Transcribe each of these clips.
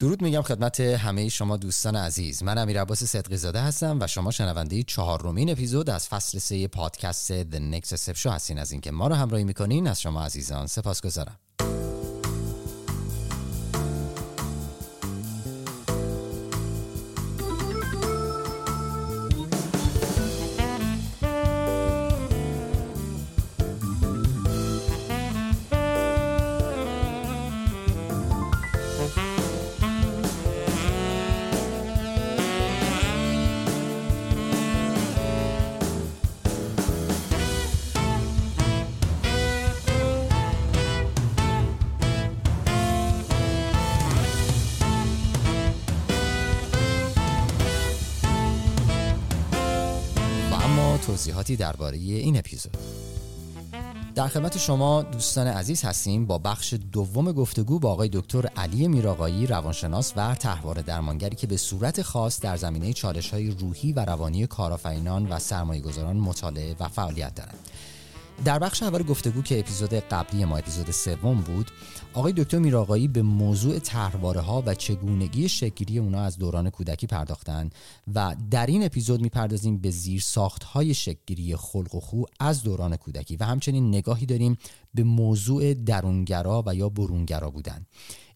درود میگم خدمت همه شما دوستان عزیز. من امیر عباس صدقی زاده هستم و شما شنونده چهارمین اپیزود از فصل سه پادکست The Next Step Show هستین. از اینکه ما رو همراهی می‌کنین از شما عزیزان سپاسگزارم. خدمت شما دوستان عزیز هستیم. با بخش دوم گفتگو با آقای دکتر علی میراقایی روانشناس و طرحواره درمانگری که به صورت خاص در زمینه چالش های روحی و روانی کارآفرینان و سرمایه گذاران مطالعه و فعالیت دارند. در بخش اول گفتگو که اپیزود قبلی ما اپیزود سوم بود آقای دکتر میراقایی به موضوع طرحواره ها و چگونگی شکلی اونا از دوران کودکی پرداختن و در این اپیزود می‌پردازیم به زیر ساخت های شکلی خلق و خو از دوران کودکی و همچنین نگاهی داریم به موضوع درونگرا و یا برونگرا بودن.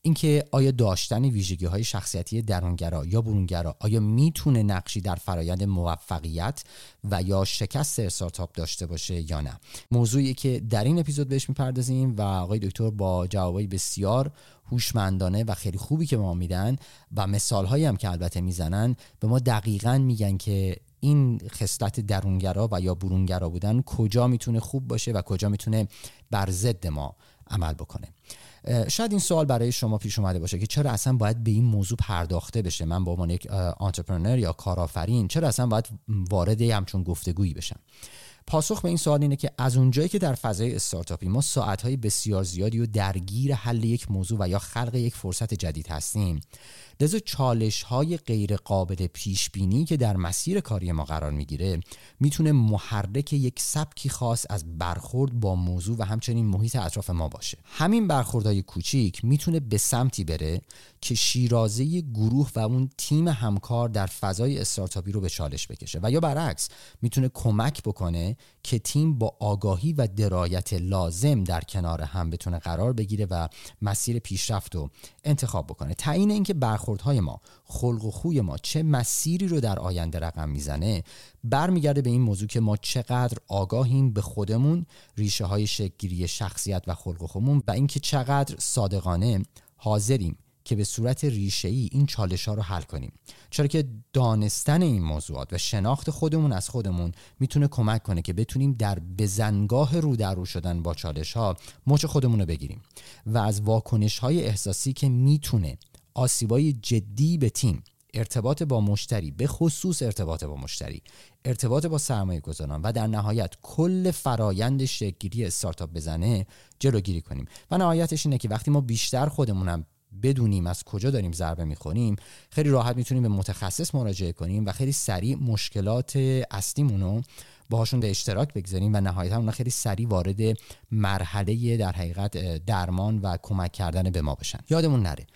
اینکه آیا داشتن ویژگی های شخصیتی درونگرا یا برونگرا آیا می‌تونه نقشی در فرایند موفقیت و یا شکست استارتاپ داشته باشه یا نه؟ موضوعی که در این اپیزود بهش می‌پردازیم و آقای دکتر با جوابای بسیار هوشمندانه و خیلی خوبی که ما میدن و مثال هم که البته می‌زنن به ما دقیقا میگن که این خصلت درونگرا و یا برونگرا بودن کجا می‌تونه خوب باشه و کجا می‌تونه بر ضد ما عمل بکنه. شاید این سوال برای شما پیش اومده باشه که چرا اصلا باید به این موضوع پرداخته بشه؟ من به عنوان یک آنترپرنر یا کارآفرین چرا اصلا باید وارد همچون گفتگویی بشم؟ پاسخ به این سوال اینه که از اونجایی که در فضای استارتاپی ما ساعتهای بسیار زیادی و درگیر حل یک موضوع و یا خلق یک فرصت جدید هستیم لذا چالش های غیر قابل پیش بینی که در مسیر کاری ما قرار می‌گیره می‌تونه محرک یک سبکی خاص از برخورد با موضوع و همچنین محیط اطراف ما باشه. همین برخوردهای کوچیک می‌تونه به سمتی بره که شیرازه گروه و اون تیم همکار در فضای استارتاپی رو به چالش بکشه و یا برعکس می‌تونه کمک بکنه که تیم با آگاهی و درایت لازم در کنار هم بتونه قرار بگیره و مسیر پیشرفت رو انتخاب بکنه. تعیین اینکه برخوردهای ما خلق و خوی ما چه مسیری رو در آینده رقم می‌زنه برمیگرده به این موضوع که ما چقدر آگاهیم به خودمون ریشه های شکلگیری شخصیت و خلق و خومون و اینکه چقدر صادقانه حاضریم که به صورت ریشه ای این چالش ها رو حل کنیم. چرا که دانستن این موضوعات و شناخت خودمون از خودمون می‌تونه کمک کنه که بتونیم در بزنگاه رو در رو شدن با چالش ها مچ خودمون رو بگیریم و از واکنش های احساسی که می‌تونه آسیبای جدی به تیم. ارتباط با مشتری به خصوص ارتباط با مشتری. ارتباط با سرمایه گذاران و در نهایت کل فرایند شکلگیری استارتاپ بزنه جلوگیری کنیم. و نهایتش اینه که وقتی ما بیشتر خودمونم بدونیم از کجا داریم ضربه می‌خوریم خیلی راحت می‌تونیم به متخصص مراجعه کنیم و خیلی سریع مشکلات اصلیمون رو باهاشون به اشتراک بگذاریم و نهایتا اونا خیلی سریع وارد مرحله در حقیقت درمان و کمک کردن به ما بشن. یادمون نره.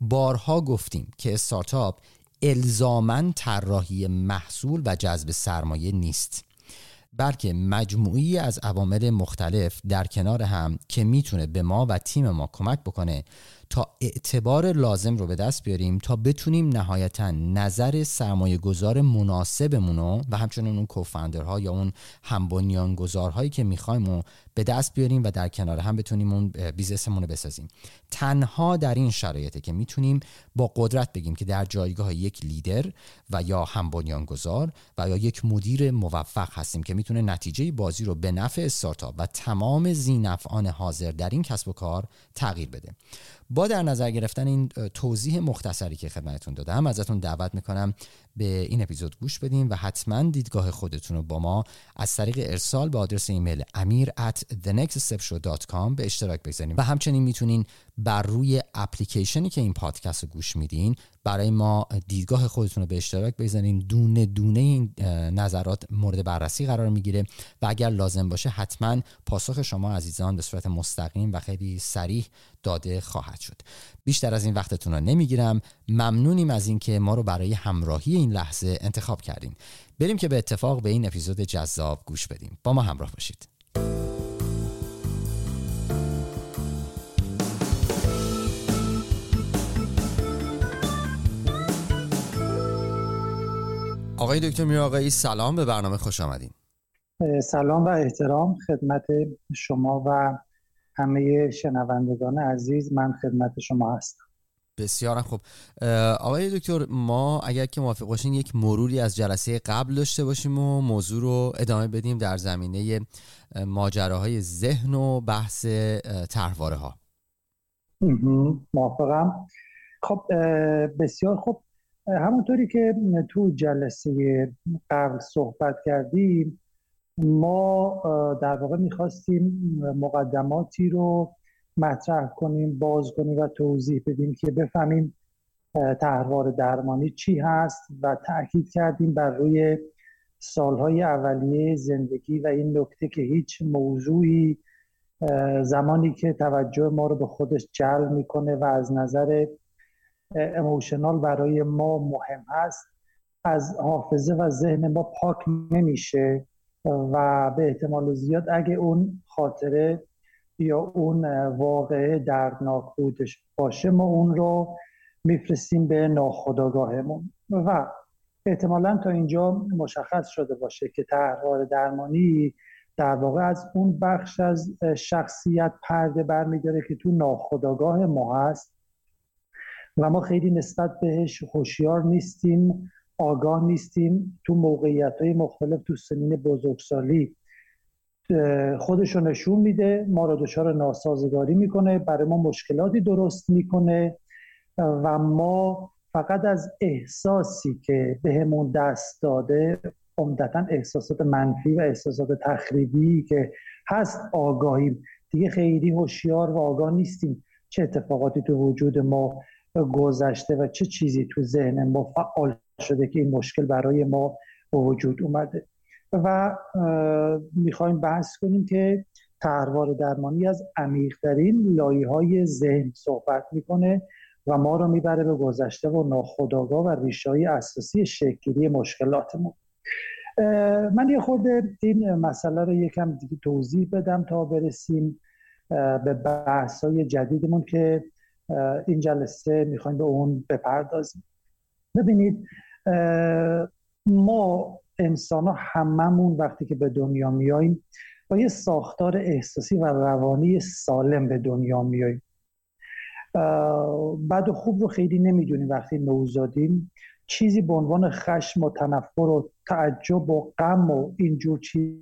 بارها گفتیم که استارتاپ الزامن طراحی محصول و جذب سرمایه نیست. بلکه مجموعی از عوامل مختلف در کنار هم که می‌تونه به ما و تیم ما کمک بکنه تا اعتبار لازم رو به دست بیاریم تا بتونیم نهایتا نظر سرمایه گذار مناسبمون و همچنین اون کوفندرها یا اون همبنیان گذارهایی که می‌خوایم و به دست بیاریم و در کنار هم بتونیم اون بیزنسمون رو بسازیم. تنها در این شرایطه که می‌تونیم با قدرت بگیم که در جایگاه یک لیدر و یا هم گذار و یا یک مدیر موفق هستیم که می‌تونه نتیجه بازی رو به نفع استارتاپ و تمام زینفعان حاضر در این کسب و کار تغییر بده. با در نظر گرفتن این توضیح مختصری که خدمتتون دادم ازتون دعوت می‌کنم به این اپیزود گوش بدین و حتما دیدگاه خودتون رو با ما از طریق ارسال به آدرس ایمیل امیر at thenextstepshow.com به اشتراک بگذاریم و همچنین می‌تونین بر روی اپلیکیشنی که این پادکست رو گوش میدین برای ما دیدگاه خودتون رو به اشتراک بزنین دونه دونه این نظرات مورد بررسی قرار می‌گیره و اگر لازم باشه حتما پاسخ شما عزیزان به صورت مستقیم و خیلی سریح داده خواهد شد. بیشتر از این وقتتون رو نمی‌گیرم. ممنونیم از اینکه ما رو برای همراهی این لحظه انتخاب کردین. بریم که به اتفاق به این اپیزود جذاب گوش بدیم. با ما همراه باشید. آقای دکتر میر آقایی سلام به برنامه خوش آمدین. سلام و احترام خدمت شما و همه شنوندگان عزیز من خدمت شما هستم. بسیار خوب. آقای دکتر ما اگر که موافق باشین یک مروری از جلسه قبل داشته باشیم و موضوع رو ادامه بدیم در زمینه ماجراهای ذهن و بحث طرحواره ها موافقم. خب بسیار خوب. همونطوری که تو جلسه قبل صحبت کردیم ما در واقع می‌خواستیم مقدماتی رو مطرح کنیم باز کنیم و توضیح بدیم که بفهمیم تحوار درمانی چی هست و تاکید کردیم بر روی سالهای اولیه زندگی و این نکته که هیچ موضوعی زمانی که توجه ما رو به خودش جلب می‌کنه و از نظر اموشنال برای ما مهم هست. از حافظه و ذهن ما پاک نمیشه و به احتمال زیاد اگه اون خاطره یا اون واقعه دردناک بودش باشه ما اون رو میفرستیم به ناخداگاهمون و احتمالا تا اینجا مشخص شده باشه که تحوار درمانی در واقع از اون بخش از شخصیت پرده برمیداره که تو ناخداگاه ما هست. و ما خیلی نسبت بهش هوشیار نیستیم آگاه نیستیم تو موقعیت های مختلف تو سنین بزرگسالی. خودش رو نشون میده ما رو دچار ناسازگاری می‌کنه برای ما مشکلاتی درست می‌کنه و ما فقط از احساسی که بهمون دست داده عمدتا احساسات منفی و احساسات تخریبی که هست آگاهیم. دیگه خیلی هوشیار و آگاه نیستیم. چه اتفاقاتی تو وجود ما گذشته و چه چیزی تو ذهن ما فعال شده که این مشکل برای ما به وجود اومده. و می‌خوایم بحث کنیم که تحروار درمانی از عمیقترین لایه های ذهن صحبت می‌کنه و ما رو می‌بره به گذشته و ناخداگاه و ریشه های اساسی شکلی مشکلاتمون. من یه خورده این مسئله رو یکم دیگه توضیح بدم تا برسیم به بحث های جدیدمون که این جلسه می‌خوایم به اون بپردازیم. ببینید ما انسان ها هممون وقتی که به دنیا میاییم با یه ساختار احساسی و روانی سالم به دنیا میاییم. بد و خوب رو خیلی نمی‌دونیم وقتی نوزادیم. چیزی به عنوان خشم و تنفر و تعجب و غم و اینجور چیز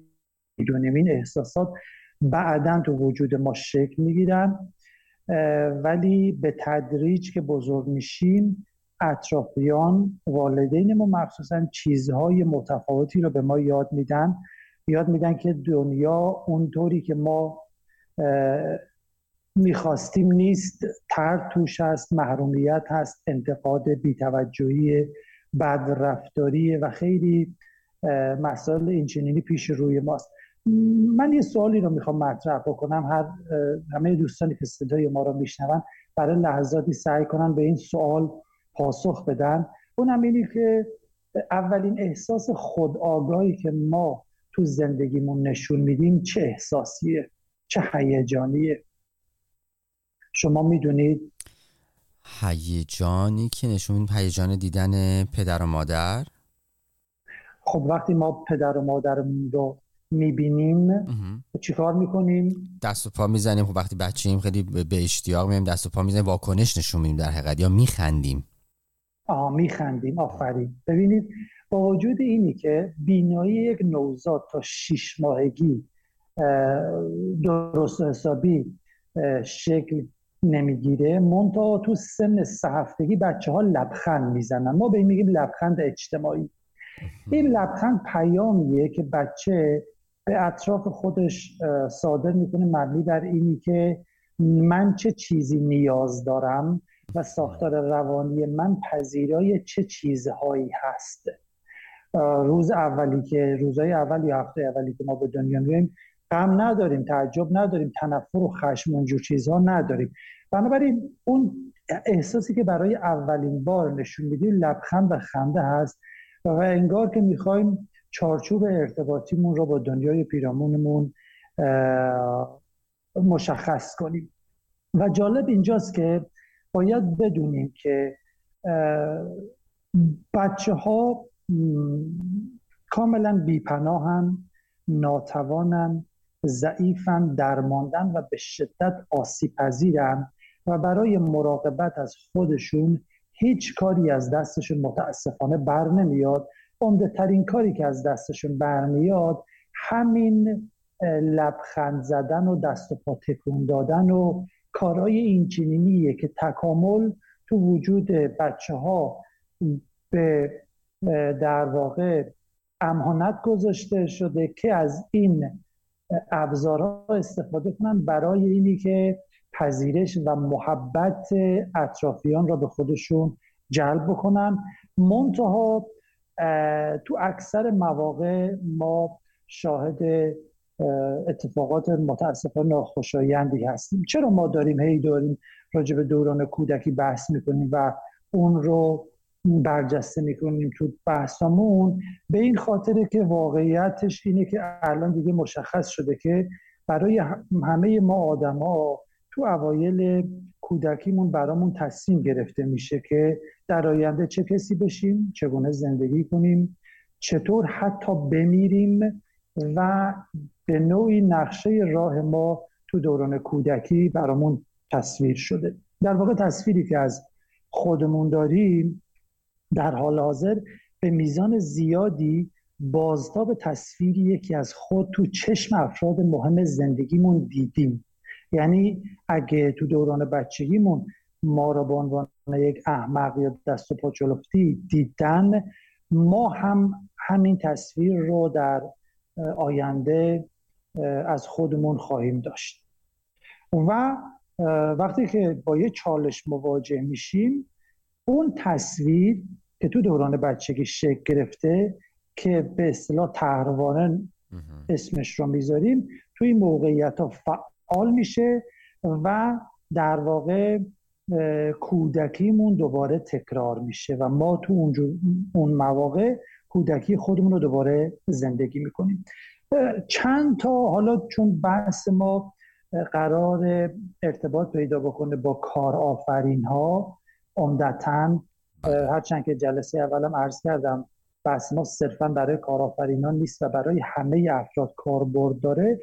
می‌دونیم این احساسات بعدا تو وجود ما شکل می‌گیرن. ولی به تدریج که بزرگ میشیم اطرافیان والدین ما مخصوصا چیزهای متفاوتی رو به ما یاد میدن. یاد میدن که دنیا اونطوری که ما می‌خواستیم نیست تر توش هست محرومیت هست انتقاد بیتوجهی بدرفتاری و خیلی مسائل اینچنینی پیش روی ماست. من یه سوالی رو می‌خوام مطرح بکنم. هر همه دوستانی که صدای ما رو میشنون برای لحظاتی سعی کنن به این سوال پاسخ بدن. اونم اینی که اولین احساس خودآگاهی که ما تو زندگیمون نشون میدیم چه احساسیه چه هیجانیه؟ شما می‌دونید؟ هیجانی که نشون هیجان دیدن پدر و مادر؟ خب وقتی ما پدر و مادرمون رو می‌بینیم چیکار می‌کنیم؟ دست و پا می‌زنیم. خب وقتی بچه‌ایم خیلی به اشتیاق میایم دست و پا می‌زنیم واکنش نشون میدیم در حقیقت. یا میخندیم. آها میخندیم. آفرین. ببینید با وجود اینی که بینایی یک نوزاد تا شیش ماهگی درست حسابی شکل نمی‌گیره منتها تو سن سه هفتگی بچه ها لبخند می‌زنن. ما به این میگیم لبخند اجتماعی. این لبخند پیامیه که بچه به اطراف خودش صادر می‌کنه مبنی بر اینی که من چه چیزی نیاز دارم و ساختار روانی من پذیرای چه چیزهایی هست. روز اولی که روزهای اول یا هفته اولی که ما به دنیا میایم غم نداریم تعجب نداریم تنفر و خشم اونجور چیزها نداریم. بنابراین اون احساسی که برای اولین بار نشون میدیم لبخند و خنده هست و انگار که می‌خوایم چارچوب ارتباطیمون رو با دنیای پیرامونمون مشخص کنیم. و جالب اینجاست که باید بدونیم که بچه ها کاملا بیپناهن ناتوانن ضعیفن درماندن و به شدت آسیب و برای مراقبت از خودشون هیچ کاری از دستشون متاسفانه بر نمیاد. عمده ترین کاری که از دستشون برمیاد همین لبخند زدن و دست و پا تکون دادن و کارهای اینچنینیه که تکامل تو وجود بچه ها به در واقع امانت گذاشته شده که از این ابزارها استفاده کنن برای اینی که پذیرش و محبت اطرافیان را به خودشون جلب بکنن. منتها تو اکثر مواقع ما شاهد اتفاقات متاسفانه ناخوشایندی هستیم. چرا ما داریم هی داریم راجع به دوران کودکی بحث می‌کنیم و اون رو برجسته می‌کنیم تو بحثامون؟ به این خاطره که واقعیتش اینه که الان دیگه مشخص شده که برای همه ما آدما تو اوایل کودکیمون برامون تصمیم گرفته میشه که در آینده چه کسی بشیم چگونه زندگی کنیم چطور حتی بمیریم و به نوعی نقشه راه ما تو دوران کودکی برامون تصویر شده. در واقع تصویری که از خودمون داریم در حال حاضر به میزان زیادی بازتاب تصویری یکی از خود تو چشم افراد مهم زندگیمون دیدیم. یعنی اگه تو دوران بچگیمون ما را به عنوان یک احمق یا دست و پا دیدن ما هم همین تصویر رو در آینده از خودمون خواهیم داشت. و وقتی که با یه چالش مواجه میشیم اون تصویر که تو دوران بچگی شکل گرفته که به اصطلاح تهروانه اسمش رو می‌ذاریم توی موقعیت ها فعال میشه و در واقع کودکیمون دوباره تکرار میشه و ما تو اون مواقع کودکی خودمون رو دوباره زندگی می‌کنیم. چند تا حالا چون بحث ما قرار ارتباط پیدا بکنه با کارآفرین ها عمدتا هرچند که جلسه اولم عرض کردم بحث ما صرفا برای کارآفرینان نیست و برای همه افراد کاربرد داره.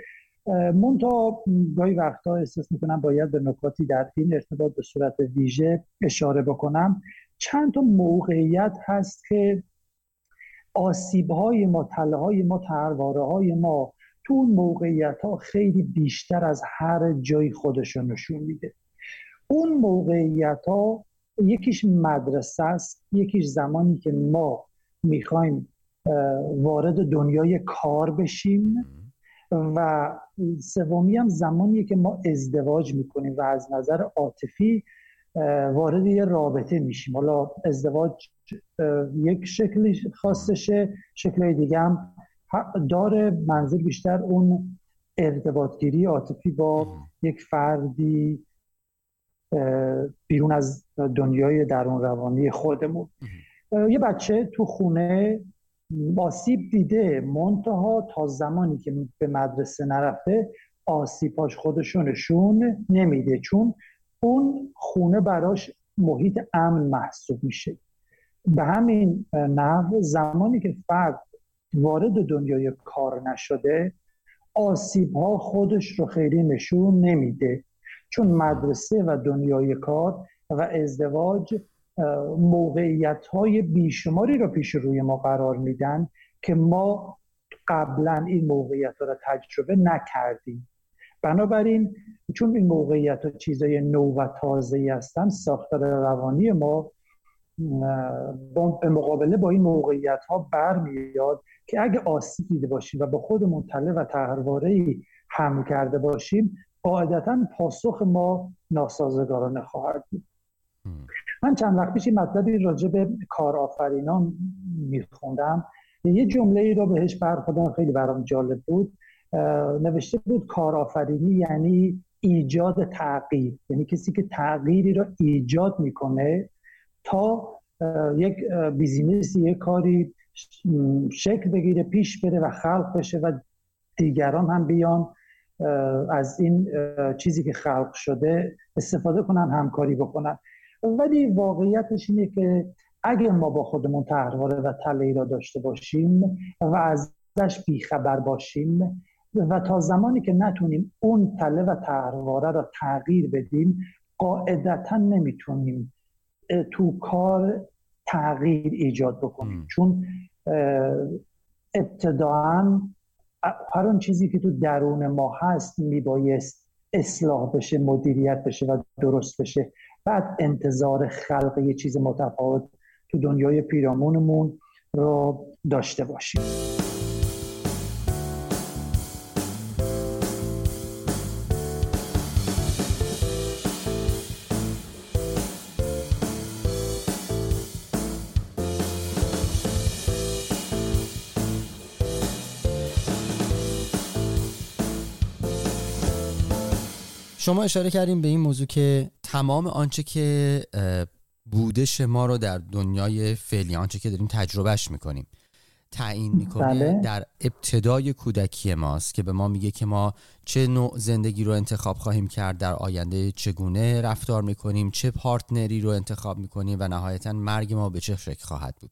منتها گاهی وقتا احساس می‌کنم باید به نکاتی در این ارتباط به صورت ویژه اشاره بکنم. چند تا موقعیت هست که آسیب های ما تله های ما ترواره های ما تو اون موقعیت ها خیلی بیشتر از هر جای خودشون نشون میده. اون موقعیت ها یکیش مدرسه است یکیش زمانی که ما می‌خوایم وارد دنیای کار بشیم و سومی هم زمانیه که ما ازدواج می‌کنیم و از نظر عاطفی وارد یه رابطه میشیم. حالا ازدواج یک شکلی خاصشه شکل دیگه هم داره. منظور بیشتر اون ارتباطگیری عاطفی با یک فردی بیرون از دنیای درون روانی خودمون. یه بچه تو خونه آسیب دیده. منتها تا زمانی که به مدرسه نرفته آسیباش خودشونشون نمیده. چون اون خونه براش محیط امن محسوب میشه. به همین نحو زمانی که فرد وارد دنیای کار نشده آسیب ها خودش رو خیلی نشون نمیده. چون مدرسه و دنیای کار و ازدواج موقعیت های بیشماری رو پیش روی ما قرار میدن که ما قبلا این موقعیت ها رو تجربه نکردیم. بنابراین چون این موقعیت ها چیزای نو و تازه هستن ساختار روانی ما به مقابله با این موقعیت ها برمیاد که اگه آسیب دیده باشیم و با خودمون تله و تهرواره ای کرده باشیم قاعدتا پاسخ ما ناسازگارانه خواهد بود. من چند وقت پیش مطلبی راجع به کارآفرینان میخوندم. یه جمله ای رو بهش برخوردم خیلی برام جالب بود. نوشته بود کارآفرینی یعنی ایجاد تغییر. یعنی کسی که تغییری رو ایجاد می‌کنه تا یک بیزینس یک کاری شکل بگیره پیش بره و خلق بشه و دیگران هم بیان از این چیزی که خلق شده استفاده کنن همکاری بکنن. ولی واقعیتش اینه که اگر ما با خودمون تحرواره و تله را داشته باشیم و ازش بیخبر باشیم و تا زمانی که نتونیم اون تله و تحرواره را تغییر بدیم قاعدتا نمی‌تونیم تو کار تغییر ایجاد بکنیم. چون ابتداعا هر اون چیزی که تو درون ما هست میبایست اصلاح بشه مدیریت بشه و درست بشه. بعد انتظار خلق یه چیز متفاوت تو دنیای پیرامونمون رو داشته باشیم. شما اشاره کردیم به این موضوع که تمام آنچه که بودش ما رو در دنیای فعلی آنچه که داریم تجربهش می‌کنیم تعیین می‌کنه بله. در ابتدای کودکی ماست که به ما میگه که ما چه نوع زندگی رو انتخاب خواهیم کرد در آینده چگونه رفتار می‌کنیم چه پارتنری رو انتخاب می‌کنیم و نهایتا مرگ ما به چه شکل خواهد بود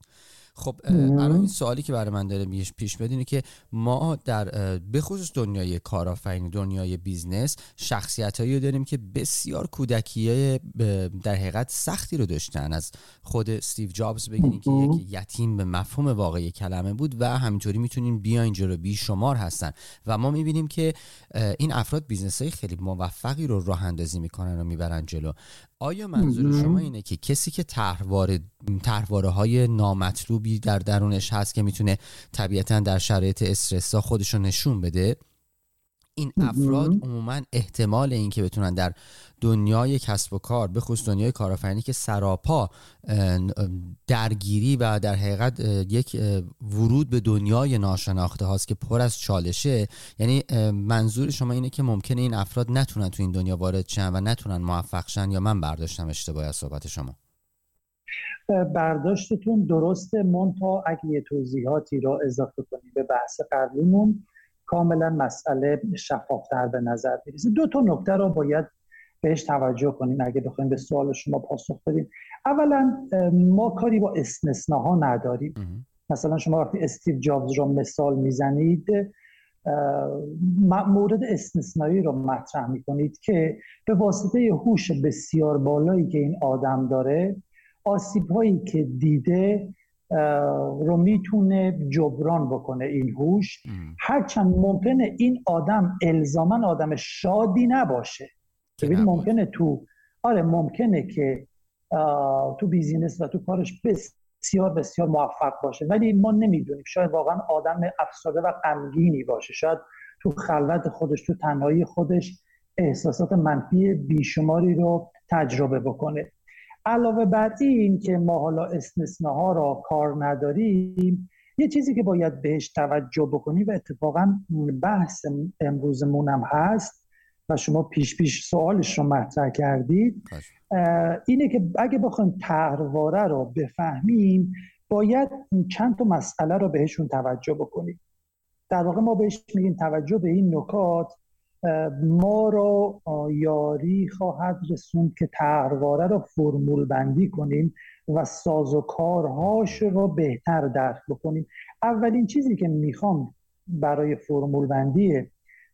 خب الان این سوالی که برای من داره پیش میاد که ما در بخصوص دنیای کارآفرینی دنیای بیزنس شخصیت هایی داریم که بسیار کودکیه در حقیقت سختی رو داشتن. از خود استیو جابز بگیریم که یک یتیم به مفهوم واقعی کلمه بود و همینطوری می‌تونیم بیاین جلو بیشمار هستن. و ما می‌بینیم که این افراد بیزنس های خیلی موفقی رو راه اندازی می‌کنن و می‌برن جلو. آیا منظور شما اینه که کسی که طرحواره تحواره های نامطلوبی در درونش هست که می‌تونه طبیعتا در شرایط استرسا خودش رو نشون بده؟ این افراد عموما احتمال اینکه بتونن در دنیای کسب و کار به خصوص دنیای کارآفرینی که سراپا درگیری و در حقیقت یک ورود به دنیای ناشناخته هاست که پر از چالشه یعنی منظور شما اینه که ممکنه این افراد نتونن تو این دنیا وارد شن و نتونن موفق شن یا من برداشتم اشتباه از صحبت شما؟ برداشتتون درسته. مونتا اگه یه توضیحاتی را اضافه کنیم به بحث قبلیمون کاملا مسئله شفافتر به نظر می‌رسه. دو تا نکته رو باید بهش توجه کنیم اگه بخوایم به سوال شما پاسخ بدیم. اولا ما کاری با استثناها نداریم. مثلا شما وقتی استیو جابز رو مثال می‌زنید مورد استثنایی رو مطرح می‌کنید که به واسطه هوش بسیار بالایی که این آدم داره آسیب هایی که دیده رو می‌تونه جبران بکنه این هوش. هرچند ممکنه این آدم الزاما آدم شادی نباشه. ببین ممکنه تو آره ممکنه که تو بیزینس و تو کارش بسیار بسیار موفق باشه. ولی ما نمی‌دونیم. شاید واقعا آدم افسرده و غمگینی باشه. شاید تو خلوت خودش تو تنهایی خودش احساسات منفی بیشماری رو تجربه بکنه. علاوه بر این که ما حالا استثناها را کار نداریم یه چیزی که باید بهش توجه بکنیم و اتفاقا بحث امروزمون هم هست و شما پیش پیش سوالش رو مطرح کردید اینه که اگه بخوایم تهرواره رو بفهمیم باید چند تا مسئله رو بهشون توجه بکنیم. در واقع ما بهش میگیم توجه به این نکات ما رو یاری خواهد رسوند که تهرواره رو فرمول بندی کنیم و ساز و کارهاش رو بهتر درک بکنیم. اولین چیزی که می‌خوام برای فرمول بندی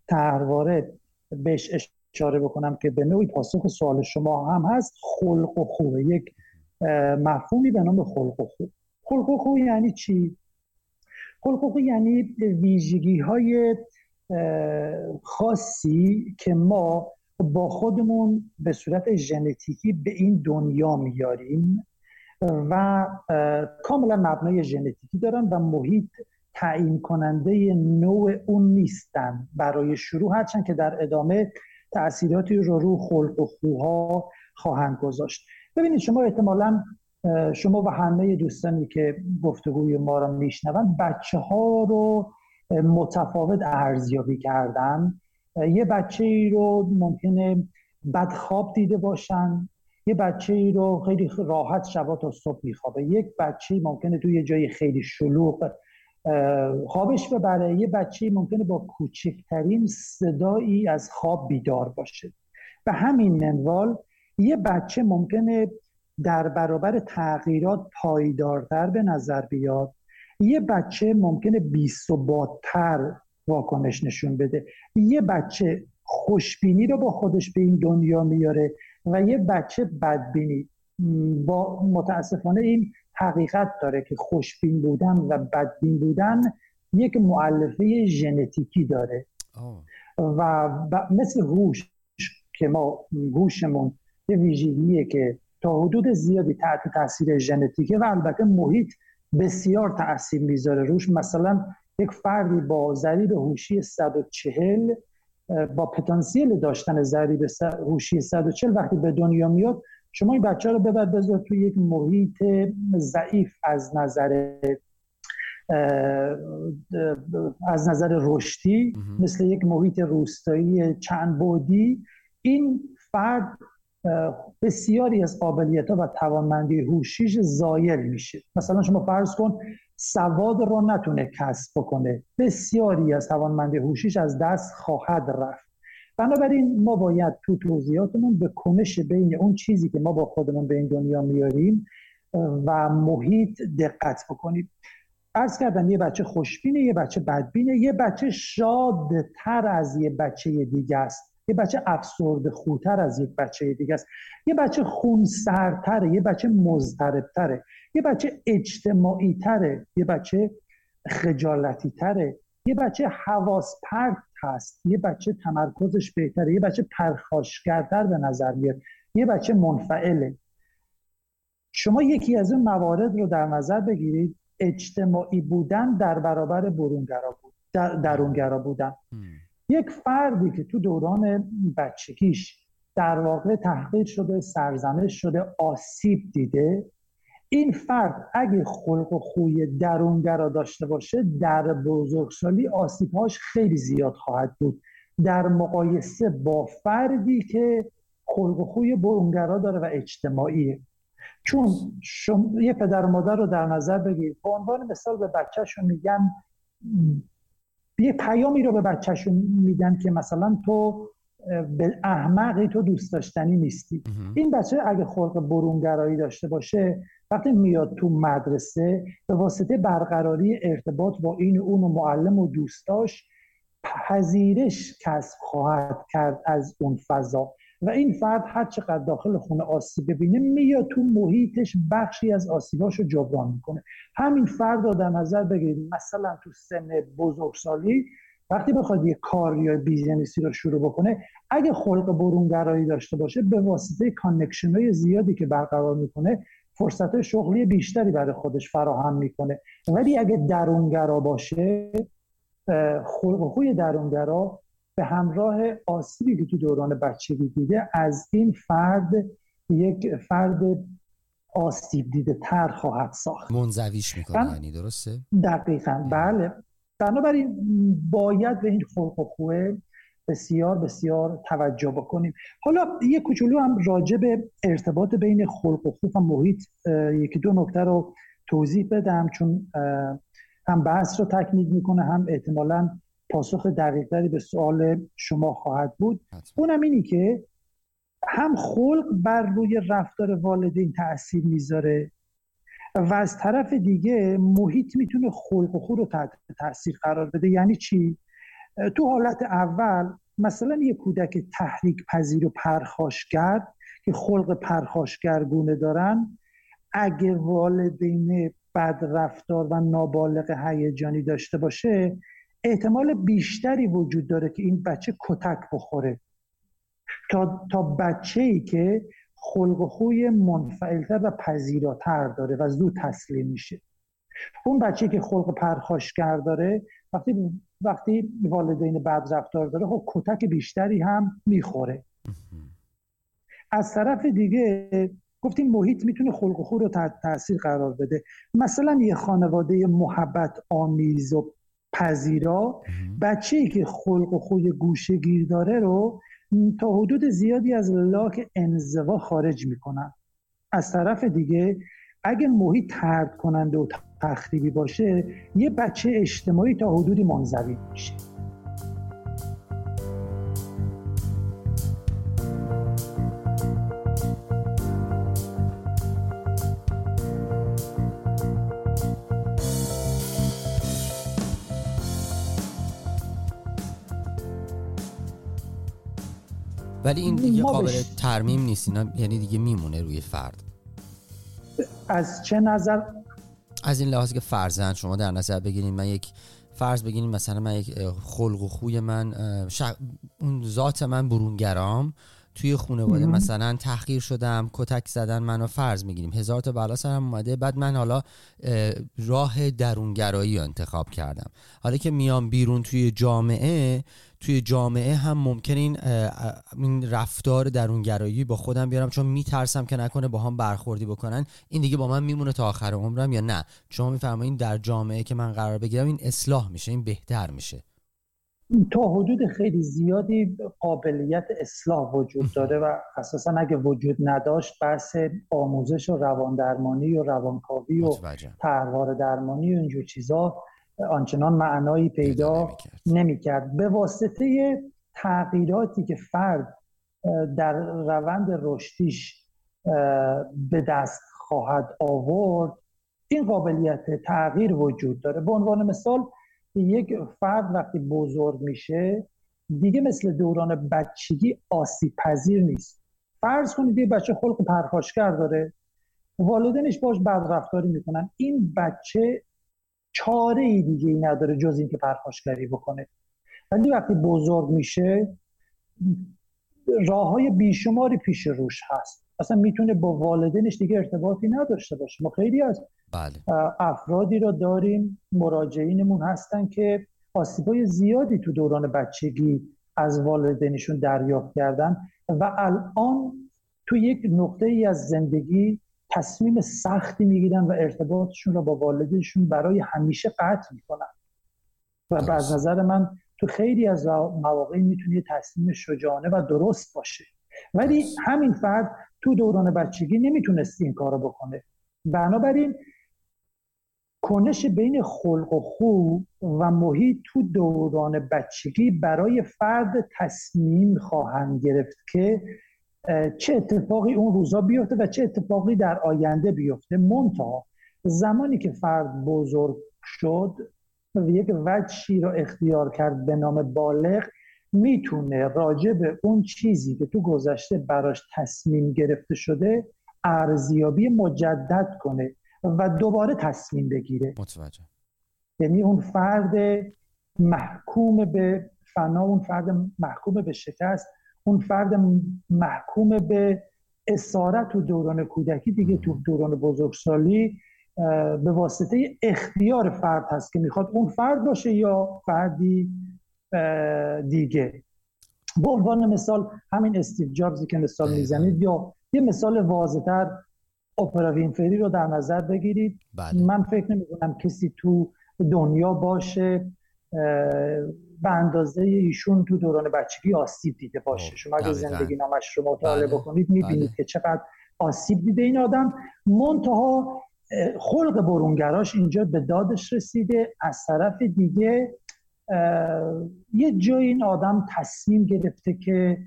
تهرواره بهش اشاره بکنم که به نوعی پاسخ سوال شما هم هست خلق و خوب یک مفهومی به نام خلق و خوب خلق و خوب یعنی چی؟ خلق و خوب یعنی ویژگی های خاصی که ما با خودمون به صورت ژنتیکی به این دنیا میاریم و کاملا مبنای ژنتیکی دارن و محیط تعیین کننده نوع اون نیستن. برای شروع هرچند که در ادامه تاثیراتی رو رو خلق و خوها خواهند گذاشت. ببینید شما احتمالا شما و همه دوستانی که گفتگوی ما رو میشنون بچه ها رو متفاوت ارزیابی کردن. یه بچه ای رو ممکنه بدخواب دیده باشن یه بچه ای رو خیلی راحت شبا تا صبح میخوابه. یک بچه ممکنه توی یه جای خیلی شلوغ خوابش ببره. یه بچه ممکنه با کوچکترین صدایی از خواب بیدار باشه. به همین منوال یه بچه ممکنه در برابر تغییرات پایدارتر به نظر بیاد. یه بچه ممکنه بیثباتتر واکنش نشون بده. یه بچه خوشبینی رو با خودش به این دنیا میاره و یه بچه بدبینی. با متاسفانه این حقیقت داره که خوشبین بودن و بدبین بودن یک معلفه ژنتیکی داره. و مثل هوش که ما هوشمون یه ویژگیه که تا حدود زیادی تحت تاثیر ژنتیکه و البته محیط بسیار تاثیر می‌ذاره. روش مثلا یک فردی با ضریب هوشی 140 با پتانسیل داشتن ضریب هوشی 140 وقتی به دنیا میاد شما این بچه رو ببر بذار توی یک محیط ضعیف از نظر از نظر رشدی مثل یک محیط روستایی چند بودی این فرد بسیاری از قابلیت ها و توانمندی هوشیش زایل میشه. مثلا شما فرض کن سواد رو نتونه کسب بکنه. بسیاری از توانمندی هوشیش از دست خواهد رفت. بنابراین ما باید تو توضیحاتمون به کنش بین اون چیزی که ما با خودمون به این دنیا میاریم و محیط دقت بکنیم. ارز کردم یه بچه خوشبینه یه بچه بدبینه یه بچه شادتر از یه بچه دیگه است. یه بچه افسرده خودتر از یک بچه دیگه است. یه بچه خونسردتره یه بچه مضطربتره. یه بچه اجتماعی تره یه بچه خجالتی تره یه بچه حواس پرت هست یه بچه تمرکزش بهتره. یه بچه پرخاشگرتر به نظر میاد. یه بچه منفعله. شما یکی از اون موارد رو در نظر بگیرید. اجتماعی بودن در برابر برونگرا بود درونگرا بودن. یک فردی که تو دوران بچگیش در واقع تحقیق شده سرزنش شده آسیب دیده این فرد اگه خلق و خوی درونگرا داشته باشه در بزرگسالی آسیبهاش خیلی زیاد خواهد بود. در مقایسه با فردی که خلق و خوی برونگرا داره و اجتماعیه چون شما یه پدر و مادر رو در نظر بگیرید به عنوان مثال به بچهشون میگن یه پیامی رو به بچهشون میدن که مثلا تو به احمقی تو دوست داشتنی نیستی. این بچه اگه خلق برونگرایی داشته باشه وقتی میاد تو مدرسه به واسطه برقراری ارتباط با این اون و معلم و دوستاش پذیرش کسب خواهد کرد از اون فضا. و این فرد هر چقدر داخل خونه آسیب ببینه میاد تو محیطش بخشی از آسیباش رو جبران می‌کنه. همین فرد رو در نظر بگیرید. مثلا تو سن بزرگسالی وقتی بخواد یه کار یا business ی رو شروع بکنه اگه خلق برونگرایی داشته باشه به واسطه connection های زیادی که برقرار می‌کنه فرصت شغلی بیشتری برای خودش فراهم می‌کنه. ولی اگه درونگرا باشه خلق خوی درونگرا به همراه آسیبی که تو دوران بچگی دیده از این فرد یک فرد آسیب دیده تر خواهد ساخت. منزویش می‌کنه یعنی درسته؟ دقیقا بله. بنابراین باید به این خلق و خوه بسیار بسیار توجه بکنیم. حالا یه کوچولو هم راجع به ارتباط بین خلق و خوف و محیط یکی دو نکته رو توضیح بدم چون هم بحث رو تکمیل می‌کنه هم احتمالا پاسخ دقیقتری به سوال شما خواهد بود. اونم اینی که هم خلق بر روی رفتار والدین تاثیر می‌ذاره و از طرف دیگه محیط می‌تونه خلق و خو رو تحت تاثیر قرار بده. یعنی چی؟ تو حالت اول مثلا یه کودک تحریک پذیر و پرخاشگر که خلق پرخاشگرگونه دارن اگه والدین بد رفتار و نابالغ هیجانی داشته باشه احتمال بیشتری وجود داره که این بچه کتک بخوره. تا, تا بچه ای که خلق خوی منفعلتر و پذیراتر داره و زود تسلیم میشه. اون بچه که خلق پرخاشگر داره وقتی وقتی والدین بد رفتار داره خب کتک بیشتری هم می‌خوره. از طرف دیگه گفتیم محیط می‌تونه خلق و خو رو تاثیر قرار بده. مثلا یه خانواده محبت آمیز و پذیرا بچه ای که خلق و خوی گوشه گیر داره رو تا حدود زیادی از لاک انزوا خارج می‌کنن. از طرف دیگه اگه محیط ترد کننده و تخریبی باشه یه بچه اجتماعی تا حدودی منزوی میشه. ولی این دیگه قابل ترمیم نیست اینا یعنی دیگه میمونه روی فرد. از چه نظر؟ از این لحاظ که فرزند شما در نظر بگیرید من یک فرض بگیریم مثلا من یک خلق و خوی من اون ذات من برونگرام. توی خانواده مثلا تحقیر شدم کتک زدن منو فرض می‌گیریم. هزار تا بلا سرم اومده بعد من حالا راه درونگرایی رو انتخاب کردم. حالا که میام بیرون توی جامعه توی جامعه هم ممکن این این رفتار درونگرایی با خودم بیارم چون میترسم که نکنه با هم برخوردی بکنن. این دیگه با من میمونه تا آخر عمرم یا نه؟ شما میفرمایید در جامعه که من قرار بگیرم این اصلاح میشه این بهتر میشه. تا حدود خیلی زیادی قابلیت اصلاح وجود داره و اساسا اگه وجود نداشت بحث آموزش و روان درمانی و روانکاوی و تروار درمانی و اینجور چیزا آنچنان معنایی پیدا نمی‌کرد. به واسطه تغییراتی که فرد در روند رشدیش به دست خواهد آورد این قابلیت تغییر وجود داره. به عنوان مثال یک فرد وقتی بزرگ میشه دیگه مثل دوران بچگی آسیب پذیر نیست. فرض کنید یه بچه خلق پرخاشگر داره والدینش باش بد رفتاری می‌کنن. این بچه چاره ای دیگه ای نداره جز اینکه پرخاشگری بکنه. ولی وقتی بزرگ میشه راه های بیشماری پیش روش هست. اصلا می‌تونه با والدینش دیگه ارتباطی نداشته باشه. ما خیلی از بله. افرادی رو داریم مراجعینمون هستن که آسیبای زیادی تو دوران بچگی از والدینشون دریافت کردن و الان تو یک نقطه ای از زندگی تصمیم سختی می‌گیرن و ارتباطشون رو با والدینشون برای همیشه قطع می‌کنن. و به نظر من تو خیلی از مواقع می‌تونه تصمیم شجاعانه و درست باشه. ولی همین فرد تو دوران بچگی نمی‌تونست این کارو بکنه. بنابراین کنش بین خلق و خو و محیط تو دوران بچگی برای فرد تصمیم خواهند گرفت که چه اتفاقی اون روزا بیفته و چه اتفاقی در آینده بیفته. منتها زمانی که فرد بزرگ شد و یک وجهی رو اختیار کرد به نام بالغ می‌تونه راجع به اون چیزی که تو گذشته براش تصمیم گرفته شده ارزیابی مجدد کنه و دوباره تصمیم بگیره. متوجه. یعنی اون فرد محکوم به فنا اون فرد محکوم به شکست اون فرد محکوم به اسارت تو دوران کودکی دیگه تو دوران بزرگسالی به واسطه اختیار فرد هست که می‌خواد اون فرد باشه یا فردی دیگه. به عنوان مثال همین استیو جابزی که مثال می‌زنید یا یه مثال واضحتر اپرا وینفری رو در نظر بگیرید. بله. من فکر نمی کنم کسی تو دنیا باشه به اندازه ایشون تو دوران بچگی آسیب دیده باشه خب، شما اگه زندگی نامش رو مطالعه بله. بکنید می‌بینید بله. که چقدر آسیب دیده این آدم منتها خلق برونگراش اینجا به دادش رسیده از طرف دیگه یه جای این آدم تصمیم گرفته که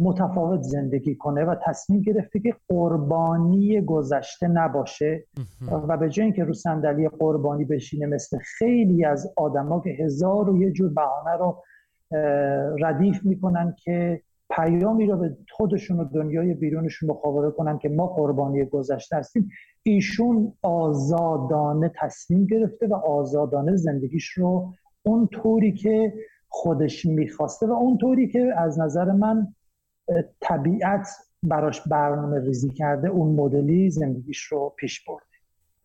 متفاوت زندگی کنه و تصمیم گرفته که قربانی گذشته نباشه و به جای اینکه رو صندلی قربانی بشینه مثل خیلی از آدما که هزار و یه جور بهانه رو ردیف می‌کنن که پیامی رو به خودشون و دنیای بیرونشون مخابره کنن که ما قربانی گذشته هستیم. ایشون آزادانه تصمیم گرفته و آزادانه زندگیش رو اون طوری که خودش می‌خواسته و اونطوری که از نظر من طبیعت براش برنامه ریزی کرده اون مدلی زندگیش رو پیش برده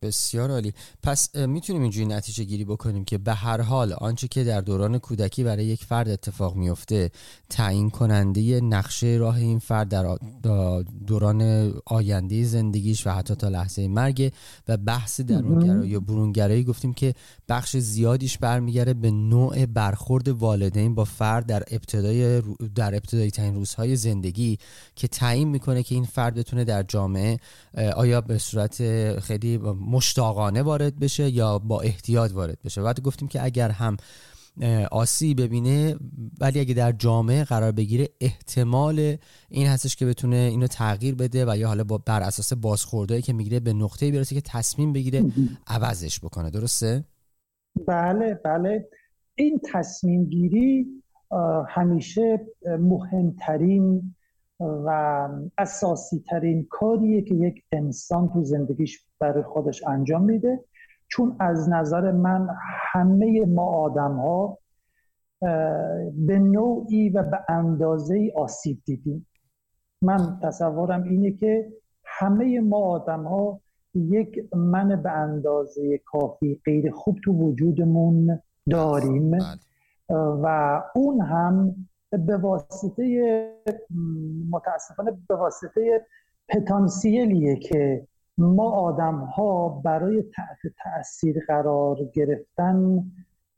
بسیار عالی. پس می‌تونیم اینجوری نتیجه گیری بکنیم که به هر حال آنچه که در دوران کودکی برای یک فرد اتفاق میفته تعیین کننده نقشه راه این فرد در دوران آینده زندگیش و حتی تا لحظه مرگ و بحث درونگرایی یا برونگرایی گفتیم که بخش زیادیش برمیگره به نوع برخورد والدین با فرد در ابتدای در ابتدایی ترین روزهای زندگی که تعیین می‌کنه که این فرد بتونه در جامعه آیا به صورت خیلی مشتاقانه وارد بشه یا با احتیاط وارد بشه. بعد گفتیم که اگر هم آسی ببینه ولی اگه در جامعه قرار بگیره احتمال این هستش که بتونه اینو تغییر بده و یا حالا با بر اساس بازخوردهایی که می‌گیره به نقطه برسه که تصمیم بگیره عوضش بکنه. درسته؟ بله بله. این تصمیم گیری همیشه مهمترین و اساسی ترین کاریه که یک انسان تو زندگیش برای خودش انجام میده. چون از نظر من همه ما آدم ها به نوعی و به اندازه آسیب دیدیم. من تصورم اینه که همه ما آدم ها یک من به اندازه کافی غیر خوب تو وجودمون داریم. بله. و اون هم به واسطه متاسفانه به واسطه پتانسیلیه که ما آدم ها برای تحت تاثیر قرار گرفتن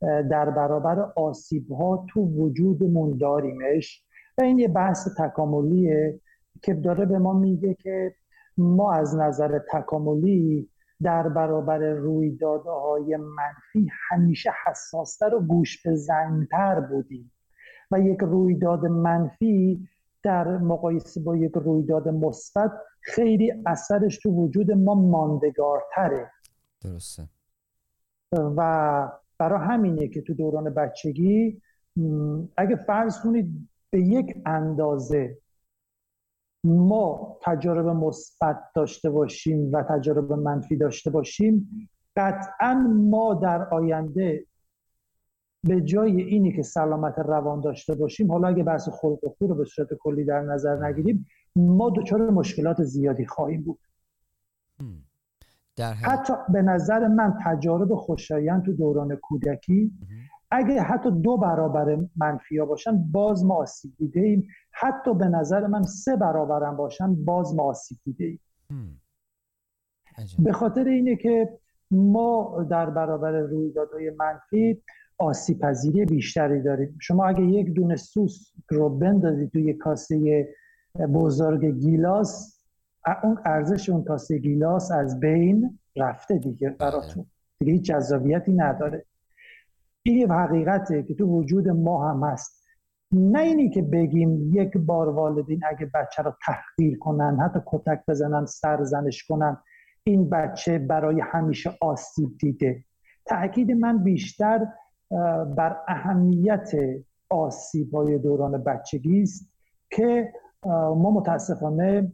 در برابر آسیب ها تو وجودمون داریمش. و این یه بحث تکاملیه که داره به ما میگه که ما از نظر تکاملی در برابر رویدادهای منفی همیشه حساستر و گوش به زنگتر بودیم. و یک رویداد منفی در مقایسه با یک رویداد مثبت خیلی اثرش تو وجود ما ماندگارتره. درسته. و برای همینه که تو دوران بچگی اگه فرض کنید به یک اندازه ما تجارب مثبت داشته باشیم و تجارب منفی داشته باشیم قطعا ما در آینده به جای اینی که سلامت روان داشته باشیم حالا اگه بحث خلق و خو رو به صورت کلی در نظر نگیریم ما دچار مشکلات زیادی خواهیم بود. در حتی به نظر من تجارب خوشایند تو دوران کودکی اگه حتی دو برابر منفی ها باشن باز ما آسیب دیده ایم حتی به نظر من سه برابرم باشن باز ما آسیب دیده ایم به خاطر اینه که ما در برابر رویدادهای منفی آسیب پذیری بیشتری دارید شما اگه یک دونه سوس رو بندازید توی کاسه بزرگ گیلاس اون ارزش اون کاسه گیلاس از بین رفته دیگه براتون. دیگه هیچ جذابیتی نداره. این یه حقیقته که تو وجود ما هم هست. نه اینی که بگیم یک بار والدین اگه بچه رو تحقیر کنن حتی کتک بزنن سرزنش کنن این بچه برای همیشه آسیب دیده. تاکید من بیشتر بر اهمیت آسیب های دوران بچگی است که ما متاسفانه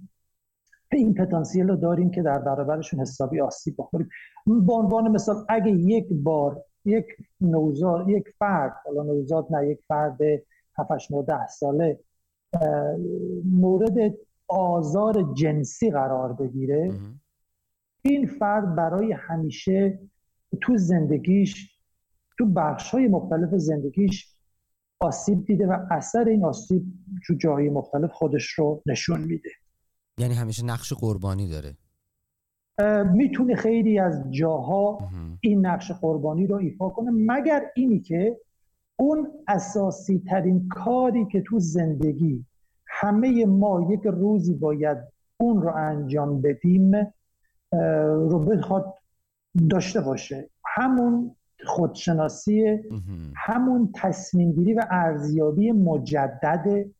این پتانسیل رو داریم که در برابرشون حسابی آسیب بخوریم. به عنوان مثال اگه یک بار یک نوزاد یک فرد حالا نوزاد نه یک فرد 7 9 10 ساله مورد آزار جنسی قرار بگیره این فرد برای همیشه تو زندگیش تو بخش های مختلف زندگیش آسیب دیده و اثر این آسیب تو جاهای مختلف خودش رو نشون میده. یعنی همیشه نقش قربانی داره. می‌تونه خیلی از جاها این نقش قربانی رو ایفا کنه مگر اینی که اون اساسی ترین کاری که تو زندگی همه ما یک روزی باید اون رو انجام بدیم رو بخواد داشته باشه. همون خودشناسی همون تصمیم گیری و ارزیابی مجدد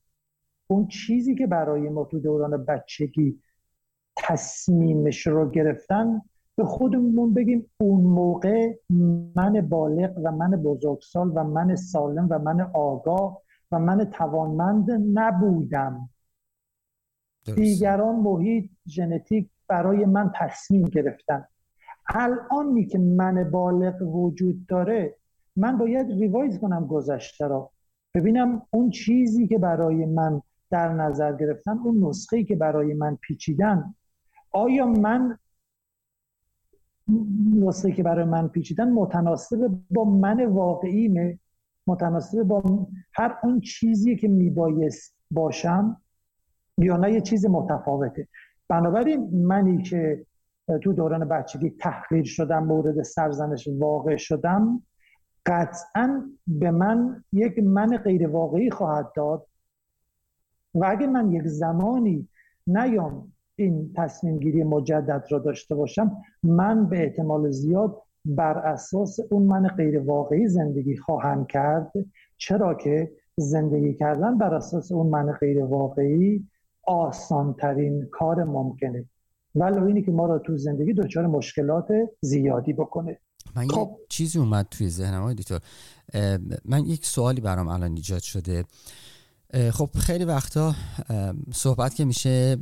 اون چیزی که برای ما تو دوران بچگی تصمیمش رو گرفتن به خودمون بگیم اون موقع من بالغ و من بزرگسال و من سالم و من آگاه و من توانمند نبودم. دیگران محیط ژنتیک برای من تصمیم گرفتن. الانی که من بالغ وجود داره من باید ریوایز کنم گذشته را. ببینم اون چیزی که برای من در نظر گرفتن اون نسخه که برای من پیچیدن. آیا من نسخه که برای من پیچیدن متناسب با من واقعیمه؟ متناسب با هر اون چیزی که میبایست باشم؟ یا نه یه چیز متفاوته. بنابراین منی که تو دوران بچگی تحقیر شدم مورد سرزنش واقع شدم. قطعا به من یک من غیر واقعی خواهد داد و اگه من یک زمانی نیام این تصمیم گیری مجدد را داشته باشم من به احتمال زیاد بر اساس اون من غیر واقعی زندگی خواهم کرد. چرا که زندگی کردن بر اساس اون من غیر واقعی آسان ترین کار ممکنه. ولو اینی که ما را تو زندگی دچار مشکلات زیادی بکنه. من خب. یه چیزی اومد توی ذهنم آقای دکتر. من یک سوالی برام الان ایجاد شده. خب خیلی وقتا صحبت که میشه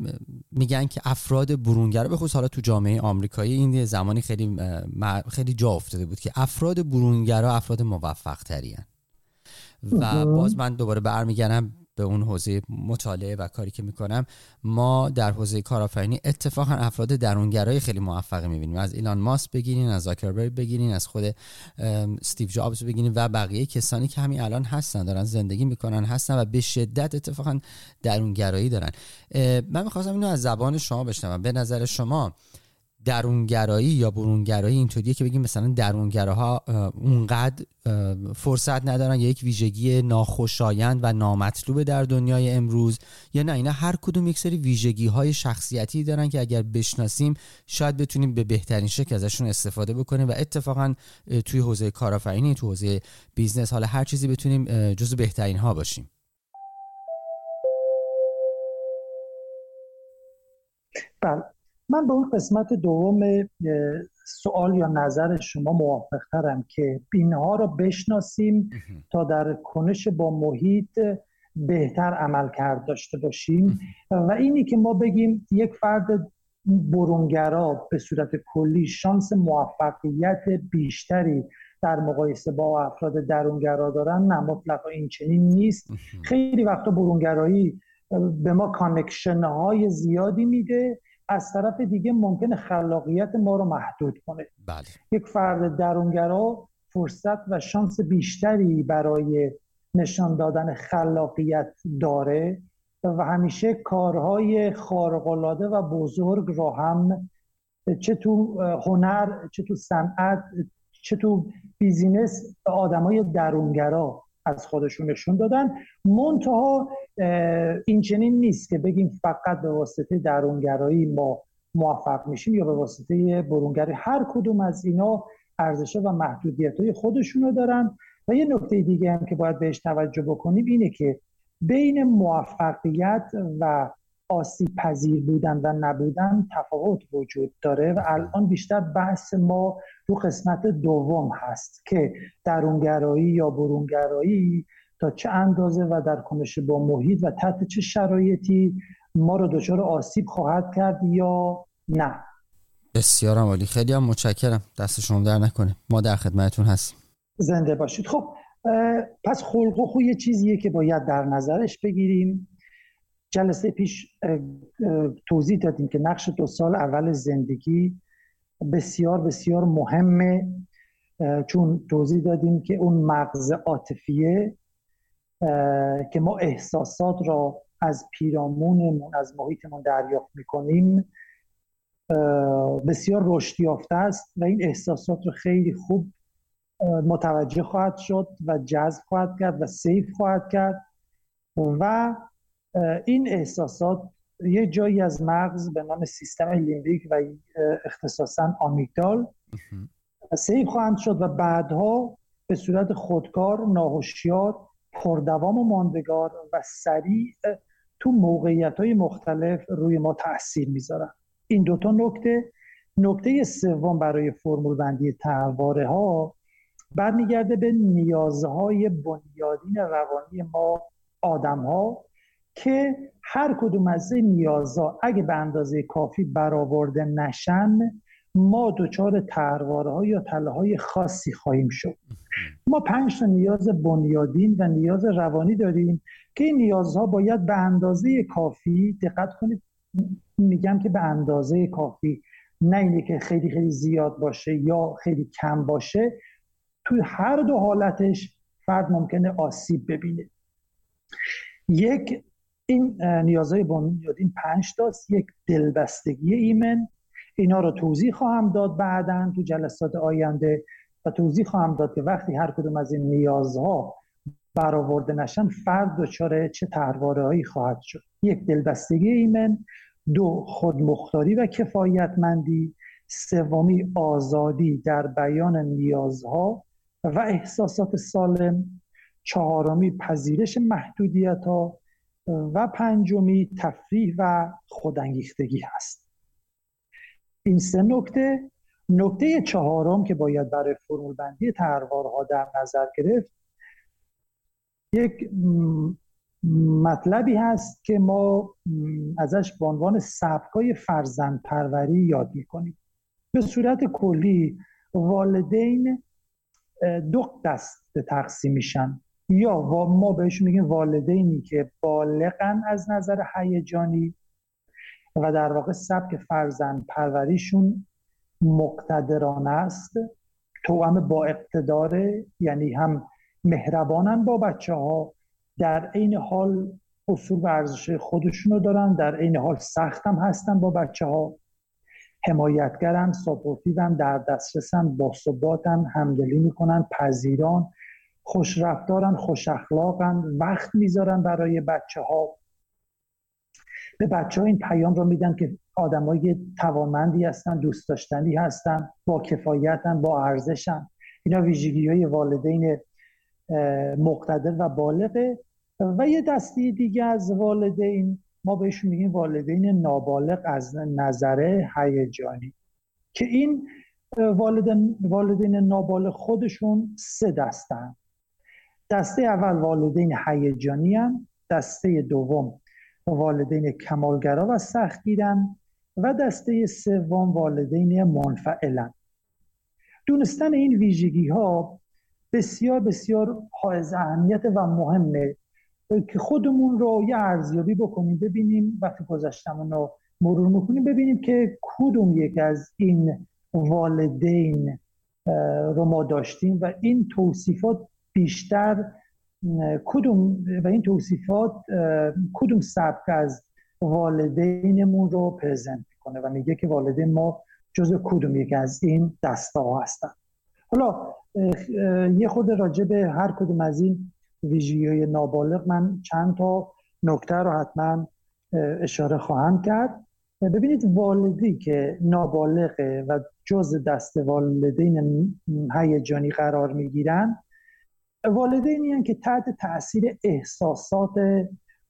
میگن که افراد برونگرا به خصوص حالا تو جامعه آمریکایی این زمانی خیلی خیلی جا افتاده بود که افراد برونگرا افراد موفق ترین و باز من دوباره برمیگردم به اون حوزه مطالعه و کاری که می‌کنم ما در حوزه کارآفرینی اتفاقا افراد درونگرای خیلی موفقی می‌بینیم. از ایلان ماسک بگیرین از زاکربرگ بگیرین از خود استیو جابز بگیرین و بقیه کسانی که همین الان هستن دارن زندگی می‌کنن هستن و به شدت اتفاقا درونگرایی دارن. من می‌خواستم اینو از زبان شما بشنوم. به نظر شما درونگرایی یا برونگرایی اینطوریه که بگیم مثلا درونگراها اونقدر فرصت ندارن یا یک ویژگی ناخوشایند و نامطلوب در دنیای امروز یا نه. اینا هر کدوم یک سری ویژگی های شخصیتی دارن که اگر بشناسیم شاید بتونیم به بهترین شکل ازشون استفاده بکنیم و اتفاقا توی حوزه کارآفرینی توی حوزه business حالا هر چیزی بتونیم جزو بهترین ها باشیم. بله. من به اون قسمت دوم سوال یا نظر شما موافق ترم که اینها رو بشناسیم تا در کنش با محیط بهتر عملکرد داشته باشیم. و اینی که ما بگیم یک فرد برونگرا به صورت کلی شانس موفقیت بیشتری در مقایسه با افراد درونگرا دارن نه مطلقا این چنین نیست. خیلی وقتا برونگرایی به ما connection های زیادی میده. از طرف دیگه ممکنه خلاقیت ما رو محدود کنه بله. یک فرد درونگرا فرصت و شانس بیشتری برای نشان دادن خلاقیت داره و همیشه کارهای خارق‌العاده و بزرگ رو هم چه تو هنر چه تو صنعت چه تو بیزینس آدمای درونگرا از خودشون نشون دادن. منتها این چنین نیست که بگیم فقط به واسطه درونگرایی ما موفق میشیم یا به واسطه برونگری هر کدوم از اینا ارزشه و محدودیت های خودشونو دارن. و یه نکته دیگه هم که باید بهش توجه بکنیم اینه که بین موفقیت و آسیب پذیر بودن و نبودن تفاوت وجود داره و الان بیشتر بحث ما رو قسمت دوم هست که درونگرایی یا برونگرایی تا چه اندازه و در کنش با محیط و تحت چه شرایطی ما رو دچار آسیب خواهد کرد یا نه. بسیار عالی. خیلی هم متشکرم. دست شما در نکنه. ما در خدمتتون هستیم. زنده باشید. خب پس خلق و خوی چیزیه که باید در نظرش بگیریم. جلسه پیش توضیح دادیم که نقش دو سال اول زندگی بسیار بسیار مهمه چون توضیح دادیم که اون مغز عاطفیه که ما احساسات را از پیرامونمون از محیطمون دریافت می‌کنیم بسیار رشد یافته است و این احساسات رو خیلی خوب متوجه خواهد شد و جذب خواهد کرد و سیف خواهد کرد و این احساسات یه جایی از مغز به نام سیستم لیمبیک و اختصاصا آمیگدال سیف خواهند شد و بعدها به صورت خودکار ناهوشیار پردوام و ماندگار و سریع تو موقعیت های مختلف روی ما تاثیر می‌ذارن. این دوتا نکته. نکته سوم برای فرمول بندی تحواره ها برمیگرده به نیازهای بنیادین روانی ما آدم ها که هر کدوم از این نیازها اگه به اندازه کافی برآورده نشن ما دچار ترواره یا تله های خاصی خواهیم شد. ما پنج تا نیاز بنیادین و نیاز روانی داریم که این نیازها باید به اندازه کافی دقت کنید میگم که به اندازه کافی نه اینی که خیلی خیلی زیاد باشه یا خیلی کم باشه. توی هر دو حالتش فرد ممکنه آسیب ببینه. یک این نیازهای بنیاد این پنج تاست. یک دلبستگی ایمن. اینا رو توضیح خواهم داد بعدا تو جلسات آینده و توضیح خواهم داد که وقتی هر کدوم از این نیازها برآورده نشن فرد دچار چه تحواره هایی خواهد شد؟ یک دلبستگی ایمن. دو خودمختاری و کفایتمندی. سومی آزادی در بیان نیازها و احساسات سالم. چهارمی پذیرش محدودیت ها و پنجمی تفریح و خودانگیختگی هست. این سه نکته نکته چهارم که باید برای فرمول بندی تروارها در نظر گرفت یک مطلبی هست که ما ازش به عنوان سبکای فرزند پروری یاد می‌کنیم. به صورت کلی والدین دو دست تقسیم میشن. یا ما بهش میگیم والدینی که بالغن از نظر هیجانی و در واقع سبک فرزند پروریشون مقتدرانه است. توأم با اقتداره یعنی هم مهربانن با بچه ها در عین حال اصول و ارزش خودشونو دارن در عین حال سخت هم هستن با بچه ها حمایتگرن ساپورتیون در دسترسن باثباتن همدلی می‌کنن پذیران خوش رفتارن خوش اخلاقن وقت می‌ذارن برای بچه ها به بچه ها این پیام رو میدن که آدمای توانمندی هستن دوست داشتنی هستن با کفایتن با ارزشن. اینا ویژگی های والدین مقتدر و بالغه. و یه دستی دیگه از والدین ما بهشون میگیم والدین نابالغ از نظر هیجانی. که این والدین, والدین نابالغ خودشون سه دستن. دسته اول والدین هیجانی هم دسته دوم والدین کمالگرا و سختگیرن و دسته سوم والدین منفعلن دونستن این ویژگی ها بسیار بسیار حائز اهمیت و مهمه که خودمون رو یه ارزیابی بکنیم ببینیم وقتی گذشتمون رو مرور می‌کنیم ببینیم که کدوم یک از این والدین رو ما داشتیم و این توصیفات بیشتر کدوم و این توصیفات کدوم سبک از والدینمون رو پرزنت می‌کنه و میگه که والدین ما جز کدوم یک از این دسته ها هستن. حالا یه خود راجع به هر کدوم از این ویژگی نابالغ من چند تا نکته رو حتما اشاره خواهم کرد. ببینید والدی که نابالغه و جز دست والدین هیجانی قرار می‌گیرن والدینی که تحت تاثیر احساسات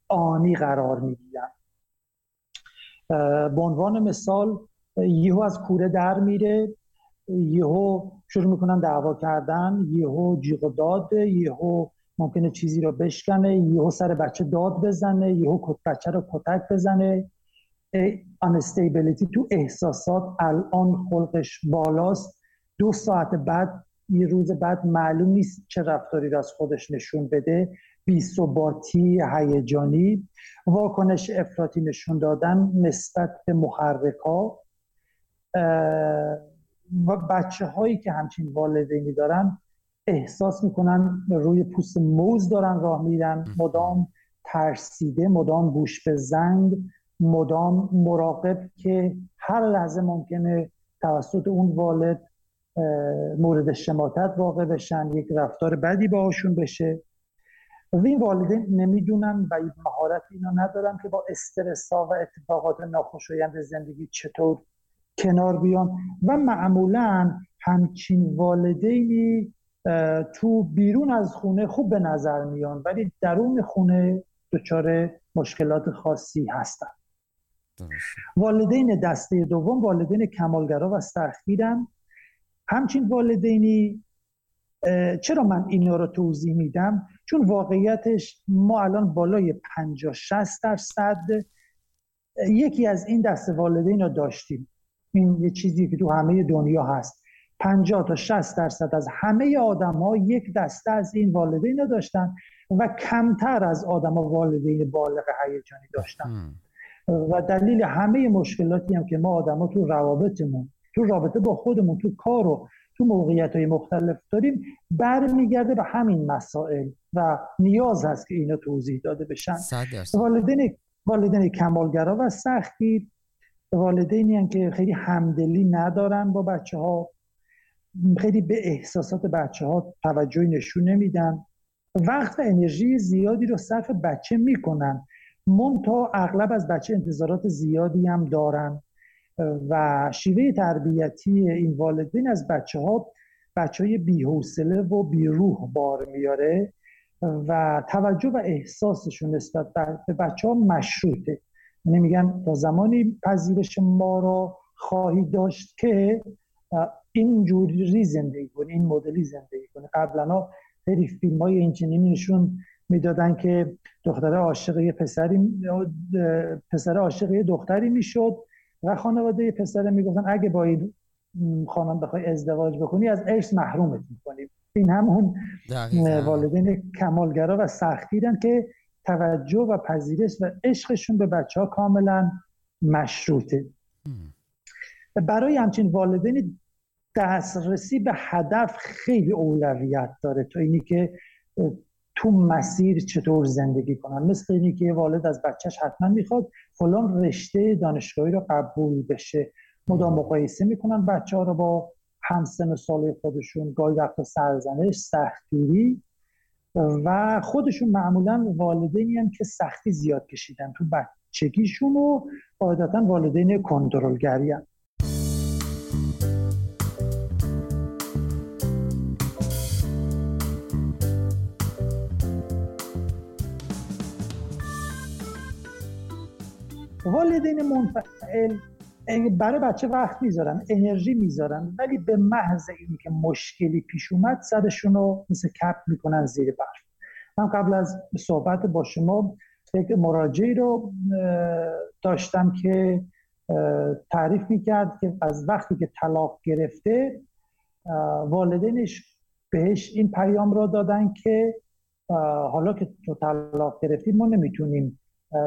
آنی قرار می‌گیرن به عنوان مثال یهو از کوره در میره یهو شروع می‌کنن دعوا کردن یهو جیغ و داد یهو ممکنه چیزی رو بشکنه یهو سر بچه داد بزنه یهو بچه رو کتک بزنه. انستیبلیتی تو احساسات الان خلقش بالاست. دو ساعت بعد یه روز بعد معلوم نیست چه رفتاری رو از خودش نشون بده. بی ثباتی هیجانی. واکنش افراطی نشون دادن نسبت به محرکا و بچه هایی که همچین والدینی دارن احساس می‌کنن روی پوست موز دارن راه میرن. مدام ترسیده مدام گوش به زنگ مدام مراقب که هر لحظه ممکنه توسط اون والد مورد شماتت واقع بشن یک رفتار بدی باهاشون بشه. و این والدین نمی‌دونن و مهارت اینا ندارن که با استرس ها و اتفاقات ناخوشایند زندگی چطور کنار بیان. و معمولا همچین والدینی تو بیرون از خونه خوب به نظر میان ولی درون خونه دچار مشکلات خاصی هستن. والدین دسته دوم والدین کمالگرا و سختگیرن. همچین والدینی چرا من اینا رو توضیح میدم؟ چون واقعیتش ما الان بالای 50 60 درصد یکی از این دست والدین رو داشتیم. این یه چیزی که تو همه دنیا هست. 50 تا 60 درصد از همه آدم ها یک دسته از این والدین رو داشتن و کمتر از آدم ها والدین بالغ هیجانی داشتن. و دلیل همه مشکلاتی هم که ما آدما تو روابطمون تو رابطه با خودمون تو کار و تو موقعیت های مختلف داریم برمیگرده به همین مسائل و نیاز هست که اینا توضیح داده بشن. والدین والدین کمالگرا و سختی. والدینی هم که خیلی همدلی ندارن با بچه ها خیلی به احساسات بچه ها توجهی نشون نمیدن. وقت و انرژی زیادی رو صرف بچه می‌کنن. تا اغلب از بچه انتظارات زیادی هم دارن. و شیوه تربیتی این والدین از بچه ها بچه های بیحوصله و بیروح بار میاره و توجه و احساسشون نسبت به بچه ها مشروطه. یعنی میگن تا زمانی پذیرش ما را خواهی داشت که این جوری زندگی کنی این مدلی زندگی کنی. قبلا خیلی فیلم های اینچنینی نشون می‌دادن که دختره عاشق یه پسری پسر عاشق یه دختری می‌شد و خانواده پسر می‌گفتن اگه با این خانم بخوای ازدواج بکنی از عشق محرومت می‌کنیم این همون والدین کمالگرا و سختیدن که توجه و پذیرش و عشقشون به بچه ها کاملا مشروطه. برای همچین والدین دسترسی به هدف خیلی اولویت داره. تا اینی که تو مسیر چطور زندگی کنن مثل اینی که والد از بچهش حتما می‌خواد فلان رشته دانشگاهی رو قبول بشه مدام مقایسه می‌کنن بچه ها رو با همسن سال خودشون گاهی وقت سرزنش سختگیری و خودشون معمولا والدینی هم که سختی زیاد کشیدن تو بچگیشون و قاعدتا والدین کنترلگری هم. والدین منفعل برای بچه وقت می‌ذارن انرژی می‌ذارن ولی به محض اینی که مشکلی پیش اومد سرشون رو مثل کپ می‌کنن زیر برف. من قبل از صحبت با شما یک مراجعی رو داشتم که تعریف می‌کرد که از وقتی که طلاق گرفته والدینش بهش این پیام را دادن که حالا که تو طلاق گرفتی ما نمی‌تونیم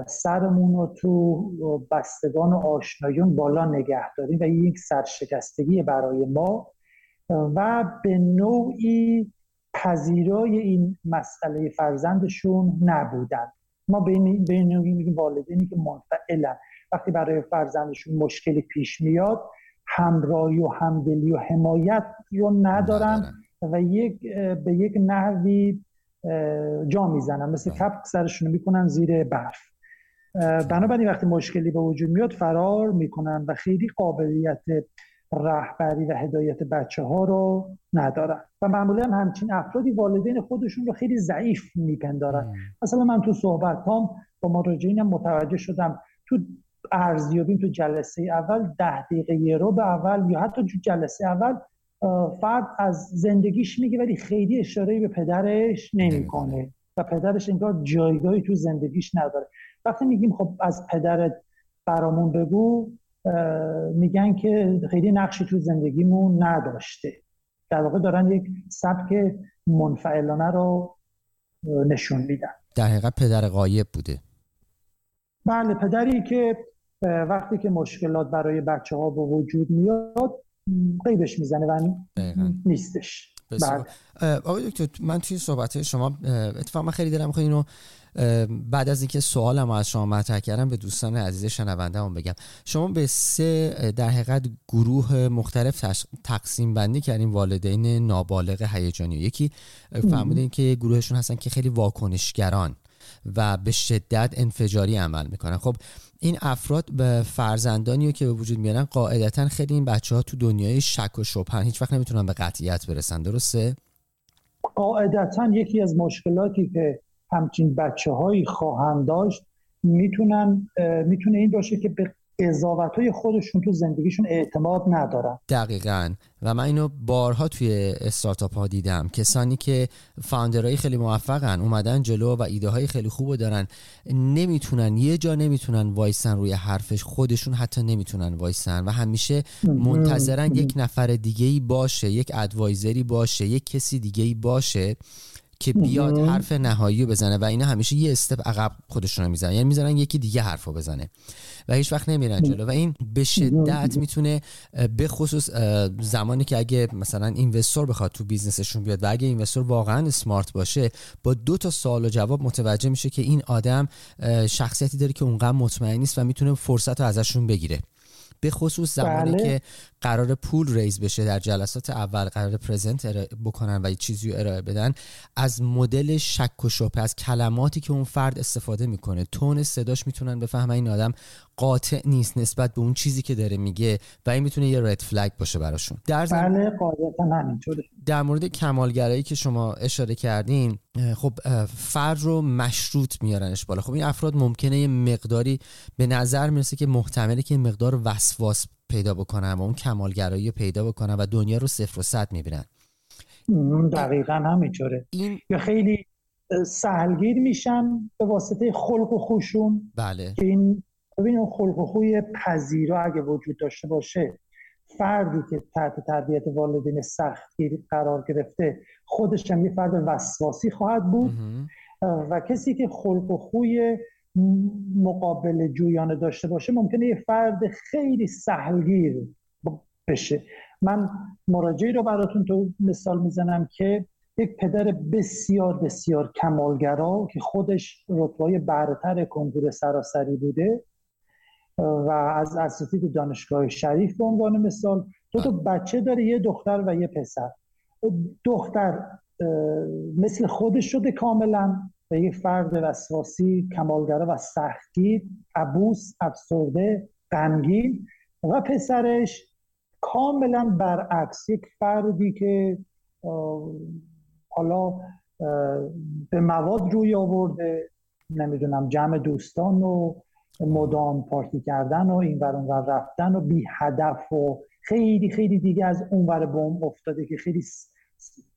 سرمون رو تو بستگان و آشنایون بالا نگه داریم و یک سرشکستگی برای ما و به نوعی پذیرای این مسئله فرزندشون نبودن. ما به این نوعی میگیم والدینی که منفعلن. وقتی برای فرزندشون مشکلی پیش میاد همراهی و همدلی و حمایت رو ندارن و یک به یک نحوی جا می‌زنن. مثل کپ سرشون می‌کنن زیر برف. بنابراین وقتی مشکلی به وجود میاد فرار می‌کنن و خیلی قابلیت رهبری و هدایت بچه ها رو ندارن. و معمولا همچین افرادی والدین خودشون رو خیلی ضعیف میپندارن. مثلا من تو صحبت هم با مراجعینم متوجه شدم تو ارزیابیم تو جلسه اول ده دقیقه یه رو به اول یا حتی تو جلسه اول فرد از زندگیش میگه ولی خیلی اشاره به پدرش نمی‌کنه. و پدرش انگار جایگاهی تو زندگیش نداره. وقتی میگیم خب از پدرت برامون بگو میگن که خیلی نقشی تو زندگیمون نداشته. در واقع دارن یک سبک منفعلانه رو نشون میدن. در حقیقت پدر غایب بوده. بله پدری که وقتی که مشکلات برای بچه ها به وجود میاد قیبش می‌زنه و نیستش. بله. آقای دکتر من توی صحبت شما اتفاقا خیلی دلم می‌خواد اینو بعد از اینکه سوالم از شما مطرح کردم به دوستان عزیز شنونده هم بگم. شما به سه در حقیقت گروه مختلف تقسیم بندی کردیم والدین نابالغ هیجانی. یکی فهمیدین که گروهشون هستن که خیلی واکنشگران. و به شدت انفجاری عمل می‌کنن. خب این افراد به فرزندانی که به وجود میارن قاعدتا خیلی این بچه ها تو دنیای شک و شبهن هیچ وقت نمی‌تونن به قطعیت برسن. درسته؟ قاعدتا یکی از مشکلاتی که همچین بچه هایی خواهند داشت می‌تونن می‌تونه این باشه که به قضاوت های خودشون تو زندگیشون اعتماد ندارن. دقیقا. و من اینو بارها توی استارتاپ ها دیدم. کسانی که فاندرهای خیلی موفقن اومدن جلو و ایده های خیلی خوب دارن. نمی‌تونن یه جا نمی‌تونن وایسن روی حرفش. خودشون حتی نمی‌تونن وایسن و همیشه منتظرن یک نفر دیگه ای باشه یک advisor ی باشه یک کسی دیگه ای باشه. که بیاد حرف نهایی رو بزنه و اینا همیشه یه step عقب خودشون رو می‌زنن یعنی می‌زنن یکی دیگه حرف رو بزنه و هیچ وقت نمیرن جلو و این به شدت می‌تونه به خصوص زمانی که اگه مثلا investor بخواد تو business شون بیاد و اگه investor واقعا smart باشه با دو تا سوال و جواب متوجه میشه که این آدم شخصیتی داره که اونقدر مطمئن نیست و می‌تونه فرصت رو ازشون بگیره. به خصوص زمانی بله. که قرار پول ریز بشه در جلسات اول قرار پرزنت بکنن و یه چیزی رو ارائه بدن از مدل شک و شبه از کلماتی که اون فرد استفاده می‌کنه تون صداش می‌تونن بفهمن این آدم قاطع نیست نسبت به اون چیزی که داره میگه و این می‌تونه یه رد فلگ باشه براشون. در بله قاعدتا در مورد کمالگرایی که شما اشاره کردین خب فرد رو مشروط میارنش بالا. خب این افراد ممکنه یه مقداری به نظر می‌رسه که محتمله که مقدار وسواس پیدا بکنن و اون کمالگرایی پیدا بکنن و دنیا رو صفر و صد می‌بینن. دقیقا همینطوره. این... یا خیلی سهلگیر میشن به واسطه خلق و خوشون بله. که این ببین اون خلق و خوی پذیرا اگه وجود داشته باشه فردی که تحت تربیت والدین سختگیر قرار گرفته خودش هم یه فرد وسواسی خواهد بود. و کسی که خلق و خوی مقابل جویانه داشته باشه ممکنه یه فرد خیلی سهلگیر بشه. من مراجعی رو براتون تو مثال می‌زنم که یک پدر بسیار بسیار کمالگرا که خودش رتبه برتر کنکور سراسری بوده و از اساتید دانشگاه شریف به عنوان مثال دو تا بچه داره یه دختر و یه پسر. دختر مثل خودش شده کاملا و یک فرد وسواسی کمالگره و سختگیر عبوس افسرده غمگین و پسرش کاملا برعکس یک فردی که حالا به مواد روی آورده نمی‌دونم جمع دوستان و مدام پارتی کردن و این ور اونور رفتن و بی هدف و خیلی خیلی دیگه از اون ور بوم افتاده که خیلی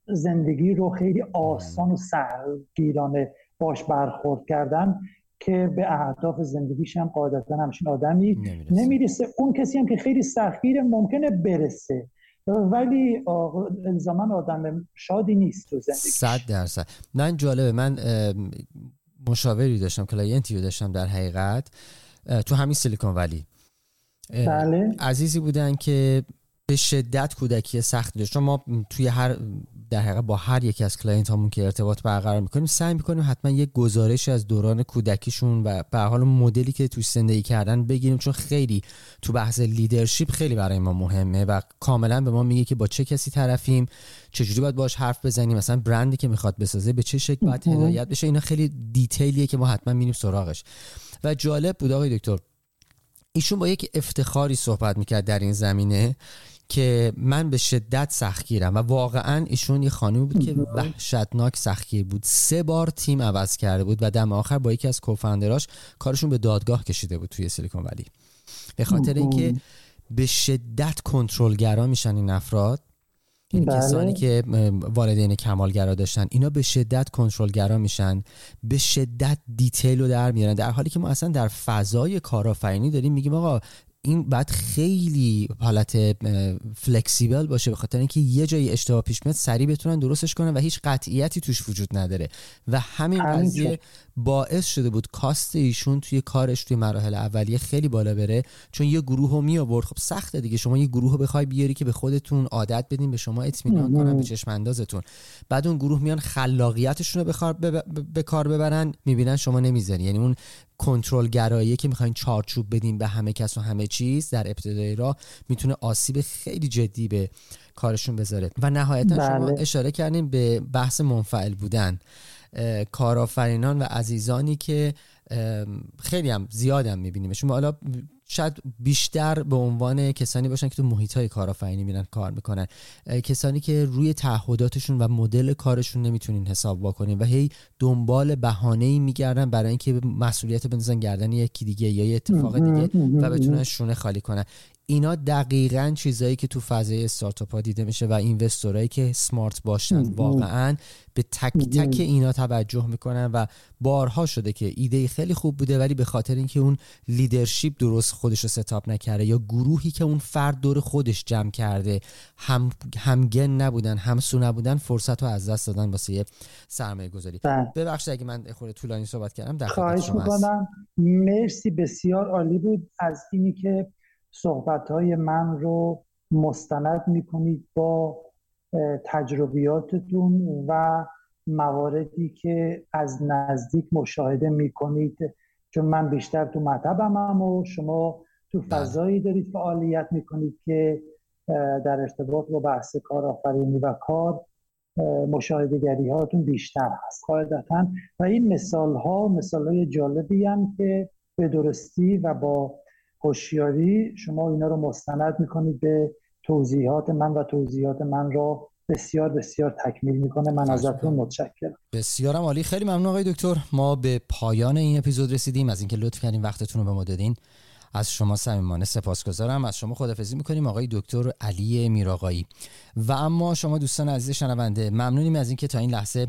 زندگی رو خیلی آسان و سهلگیرانه باش برخورد کردن که به اهداف زندگیش هم قاعدتا همچین آدمی نمی‌رسه. نمی‌رسه. اون کسی هم که خیلی سختگیره ممکنه برسه. ولی الزاما آدم شادی نیست تو زندگی صد درصد. من جالبه. من مشاوری داشتم client ی رو داشتم در حقیقت تو همین Silicon Valley بله. عزیزی بودن که به شدت کودکی سخت داشت ما توی هر در حقیقت با هر یکی از client هامون که ارتباط برقرار می‌کنیم سعی می‌کنیم حتما یک گزارش از دوران کودکیشون و به حال مدلی که توی زندگی کردن بگیریم. چون خیلی تو بحث leadership خیلی برای ما مهمه و کاملا به ما میگه که با چه کسی طرفیم چجوری باید باش حرف بزنیم مثلا برندی که می‌خواد بسازه به چه شکل باید هدایت بشه. اینا خیلی دیتیلیه که ما حتما میریم سراغش. و جالب بود آقای دکتر ایشون با یک افتخاری صحبت می‌کرد در این زمینه. که من به شدت سختگیرم و واقعا ایشون یه خانمی بود که وحشتناک سختگیر بود. سه بار تیم عوض کرده بود و دم آخر با یکی از کوفندراش کارشون به دادگاه کشیده بود توی سیلیکون ولی. به خاطر اینکه به شدت کنترلگرا میشن این افراد. این بله. کسانی که والدین کمالگرا داشتن اینا به شدت کنترلگرا میشن به شدت دیتیل رو در میارن. در حالی که ما اصلا در فضای کارآفرینی داریم میگیم آقا این باید خیلی حالت فلکسیبل باشه به خاطر اینکه یه جایی اشتباه پیش میاد سریع بتونن درستش کنن و هیچ قطعیتی توش وجود نداره. و همین قضیه باعث شده بود کاست ایشون توی کارش توی مراحل اولیه خیلی بالا بره چون یه گروه رو می آورد. خب سخته دیگه شما یه گروه رو بخوای بیاری که به خودتون عادت بدین به شما اطمینان کنن به چشم اندازتون بعد اون گروه میان خلاقیتشون رو به کار ببرن می‌بینن شما نمی‌ذاری یعنی اون کنترل گرایی که می‌خواین چارچوب بدین به همه کس و همه چیز در ابتدای راه می‌تونه آسیب خیلی جدی به کارشون بذاره. و نهایتا بله. شما اشاره کردیم به بحث منفعل بودن. کارآفرینان و عزیزانی که خیلی هم زیاد هم میبینیمشون حالا شاید بیشتر به عنوان کسانی باشن که تو محیط های کارآفرینی میرن کار می‌کنن. کسانی که روی تعهداتشون و مدل کارشون نمی‌تونین حساب واکنین و هی دنبال بهانه ای میگردن برای اینکه مسئولیت بندازن گردن یکی دیگه یا یه اتفاق دیگه و بتونن شونه خالی کنن. اینا دقیقا چیزایی که تو فضای استارتاپ ها دیده میشه و اینوستورایی که سمارت باشن. واقعا به تک تک اینا توجه می‌کنن و بارها شده که ایده خیلی خوب بوده ولی به خاطر اینکه اون لیدرشپ درست خودش رو ستاپ نکرده یا گروهی که اون فرد دور خودش جمع کرده هم همگن نبودن همسو نبودن فرصت رو از دست دادن واسه سرمایه گذاری بله. ببخشید اگه من خود طولانی صحبت کردم در خواهش می‌کنم. مرسی بسیار عالی بود. از اینی که صحبت های من رو مستند می‌کنید با تجربیاتتون و مواردی که از نزدیک مشاهده می‌کنید. چون من بیشتر تو مطبم و شما تو بله. فضایی دارید فعالیت می‌کنید که در ارتباط با بحث کارآفرینی و کار مشاهدگری هاتون بیشتر هست. قاعدتا. و این مثال ها مثال های جالبی هم که به درستی و با هوشیاری شما اینا رو مستند می‌کنید به توضیحات من و توضیحات من را بسیار بسیار تکمیل می‌کنه. من ازتون متشکرم. بسیارم عالی. خیلی ممنون آقای دکتر. ما به پایان این اپیزود رسیدیم. از اینکه لطف کردین وقتتون رو به ما دادین. از شما صمیمانه سپاسگزارم. از شما خدافظی می‌کنیم آقای دکتر علی میراقایی. و اما شما دوستان عزیز شنونده ممنونیم از اینکه تا این لحظه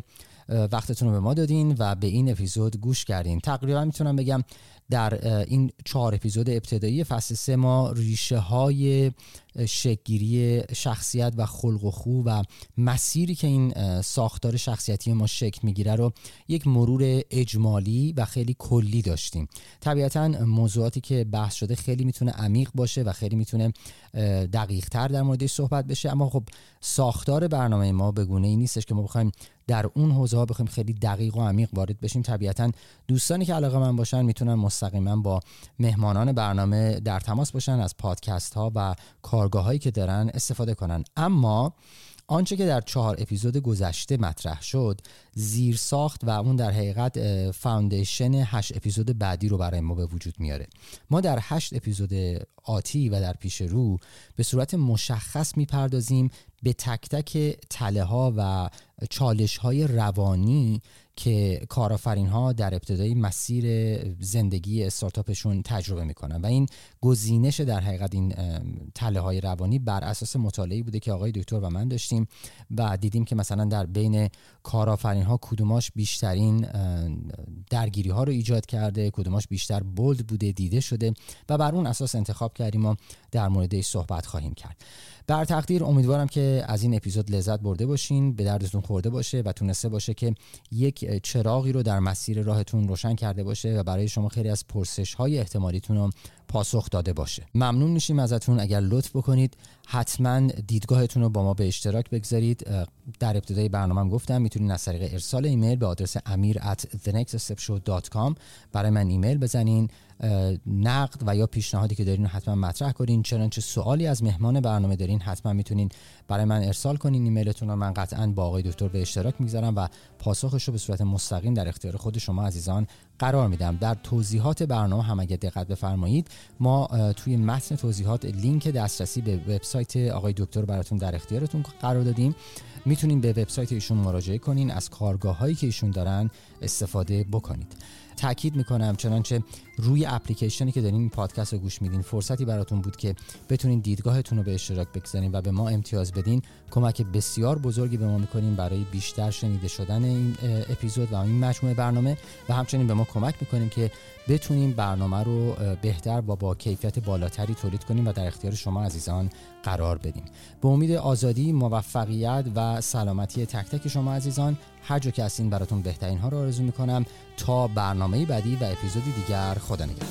وقتتون رو به ما دادین و به این اپیزود گوش کردین. تقریبا می‌تونم بگم در این چهار اپیزود ابتدایی فصل سه ما ریشه های شکگیری شخصیت و خلق و خو و مسیری که این ساختار شخصیتی ما شکل می‌گیره رو یک مرور اجمالی و خیلی کلی داشتیم. طبیعتا موضوعاتی که بحث شده خیلی می‌تونه عمیق باشه و خیلی می‌تونه دقیق تر در موردش صحبت بشه. اما خب ساختار برنامه ما به گونه ای نیستش که ما بخوایم در اون حوزه ها بخوایم خیلی دقیق و عمیق وارد بشیم. طبیعتا دوستانی که علاقه من باشن می‌تونن مستقیما با مهمانان برنامه در تماس باشن از پادکست ها و کارگاه هایی که دارن استفاده کنن. اما آنچه که در چهار اپیزود گذشته مطرح شد زیر ساخت و اون در حقیقت فاوندیشن هشت اپیزود بعدی رو برای ما به وجود میاره. ما در هشت اپیزود آتی و در پیش رو به صورت مشخص می‌پردازیم به تک تک تله ها و چالش های روانی که کارآفرین ها در ابتدای مسیر زندگی استارتاپشون تجربه می‌کنن. و این گزینش در حقیقت این تله های روانی بر اساس مطالعه بوده که آقای دکتر و من داشتیم و دیدیم که مثلا در بین کارآفرین ها کدوماش بیشترین درگیری ها رو ایجاد کرده کدوماش بیشتر بولد بوده دیده شده و بر اون اساس انتخاب کردیم و در موردش صحبت خواهیم کرد. بر تقدیر امیدوارم که از این اپیزود لذت برده باشین به دردتون خورده باشه و تونسته باشه که یک چراغی رو در مسیر راهتون روشن کرده باشه و برای شما خیلی از پرسش های احتمالیتون رو پاسخ داده باشه. ممنون میشیم ازتون. اگر لطف بکنید حتما دیدگاهتون رو با ما به اشتراک بگذارید. در ابتدای برنامه گفتم می‌تونید از طریق ارسال ایمیل به آدرس amir at thenextstepshow.com برای من ایمیل بزنین. نقد و یا پیشنهادی که دارین حتما مطرح کنین. چنانچه سوالی از مهمان برنامه دارین حتما می‌تونین برای من ارسال کنین ایمیلتون رو. من قطعا با آقای دکتر به اشتراک می‌گذارم و پاسخش رو به صورت مستقیم در اختیار خود شما عزیزان قرار میدم. در توضیحات برنامه هم اگه دقت بفرمایید ما توی متن توضیحات لینک دسترسی به وبسایت آقای دکتر براتون در اختیارتون قرار دادیم. می‌تونین به وبسایت ایشون مراجعه کنین از کارگاه هایی که ایشون دارن استفاده بکنید. تاکید می‌کنم چنانچه روی اپلیکیشنی که دارین این پادکست رو گوش میدین فرصتی براتون بود که بتونین دیدگاهتون رو به اشتراک بگذارین و به ما امتیاز بدین. کمک بسیار بزرگی به ما می‌کنین برای بیشتر شنیده شدن این اپیزود و این مجموعه برنامه و همچنین به ما کمک می‌کنین که بتونیم برنامه رو بهتر و با کیفیت بالاتری تولید کنیم و در اختیار شما عزیزان قرار بدیم به امید آزادی موفقیت و سلامتی تک تک شما عزیزان هر جا که هستین براتون بهترین ها رو آرزو می‌کنم تا برنامه بعدی و اپیزودی دیگر خدا نگهدار.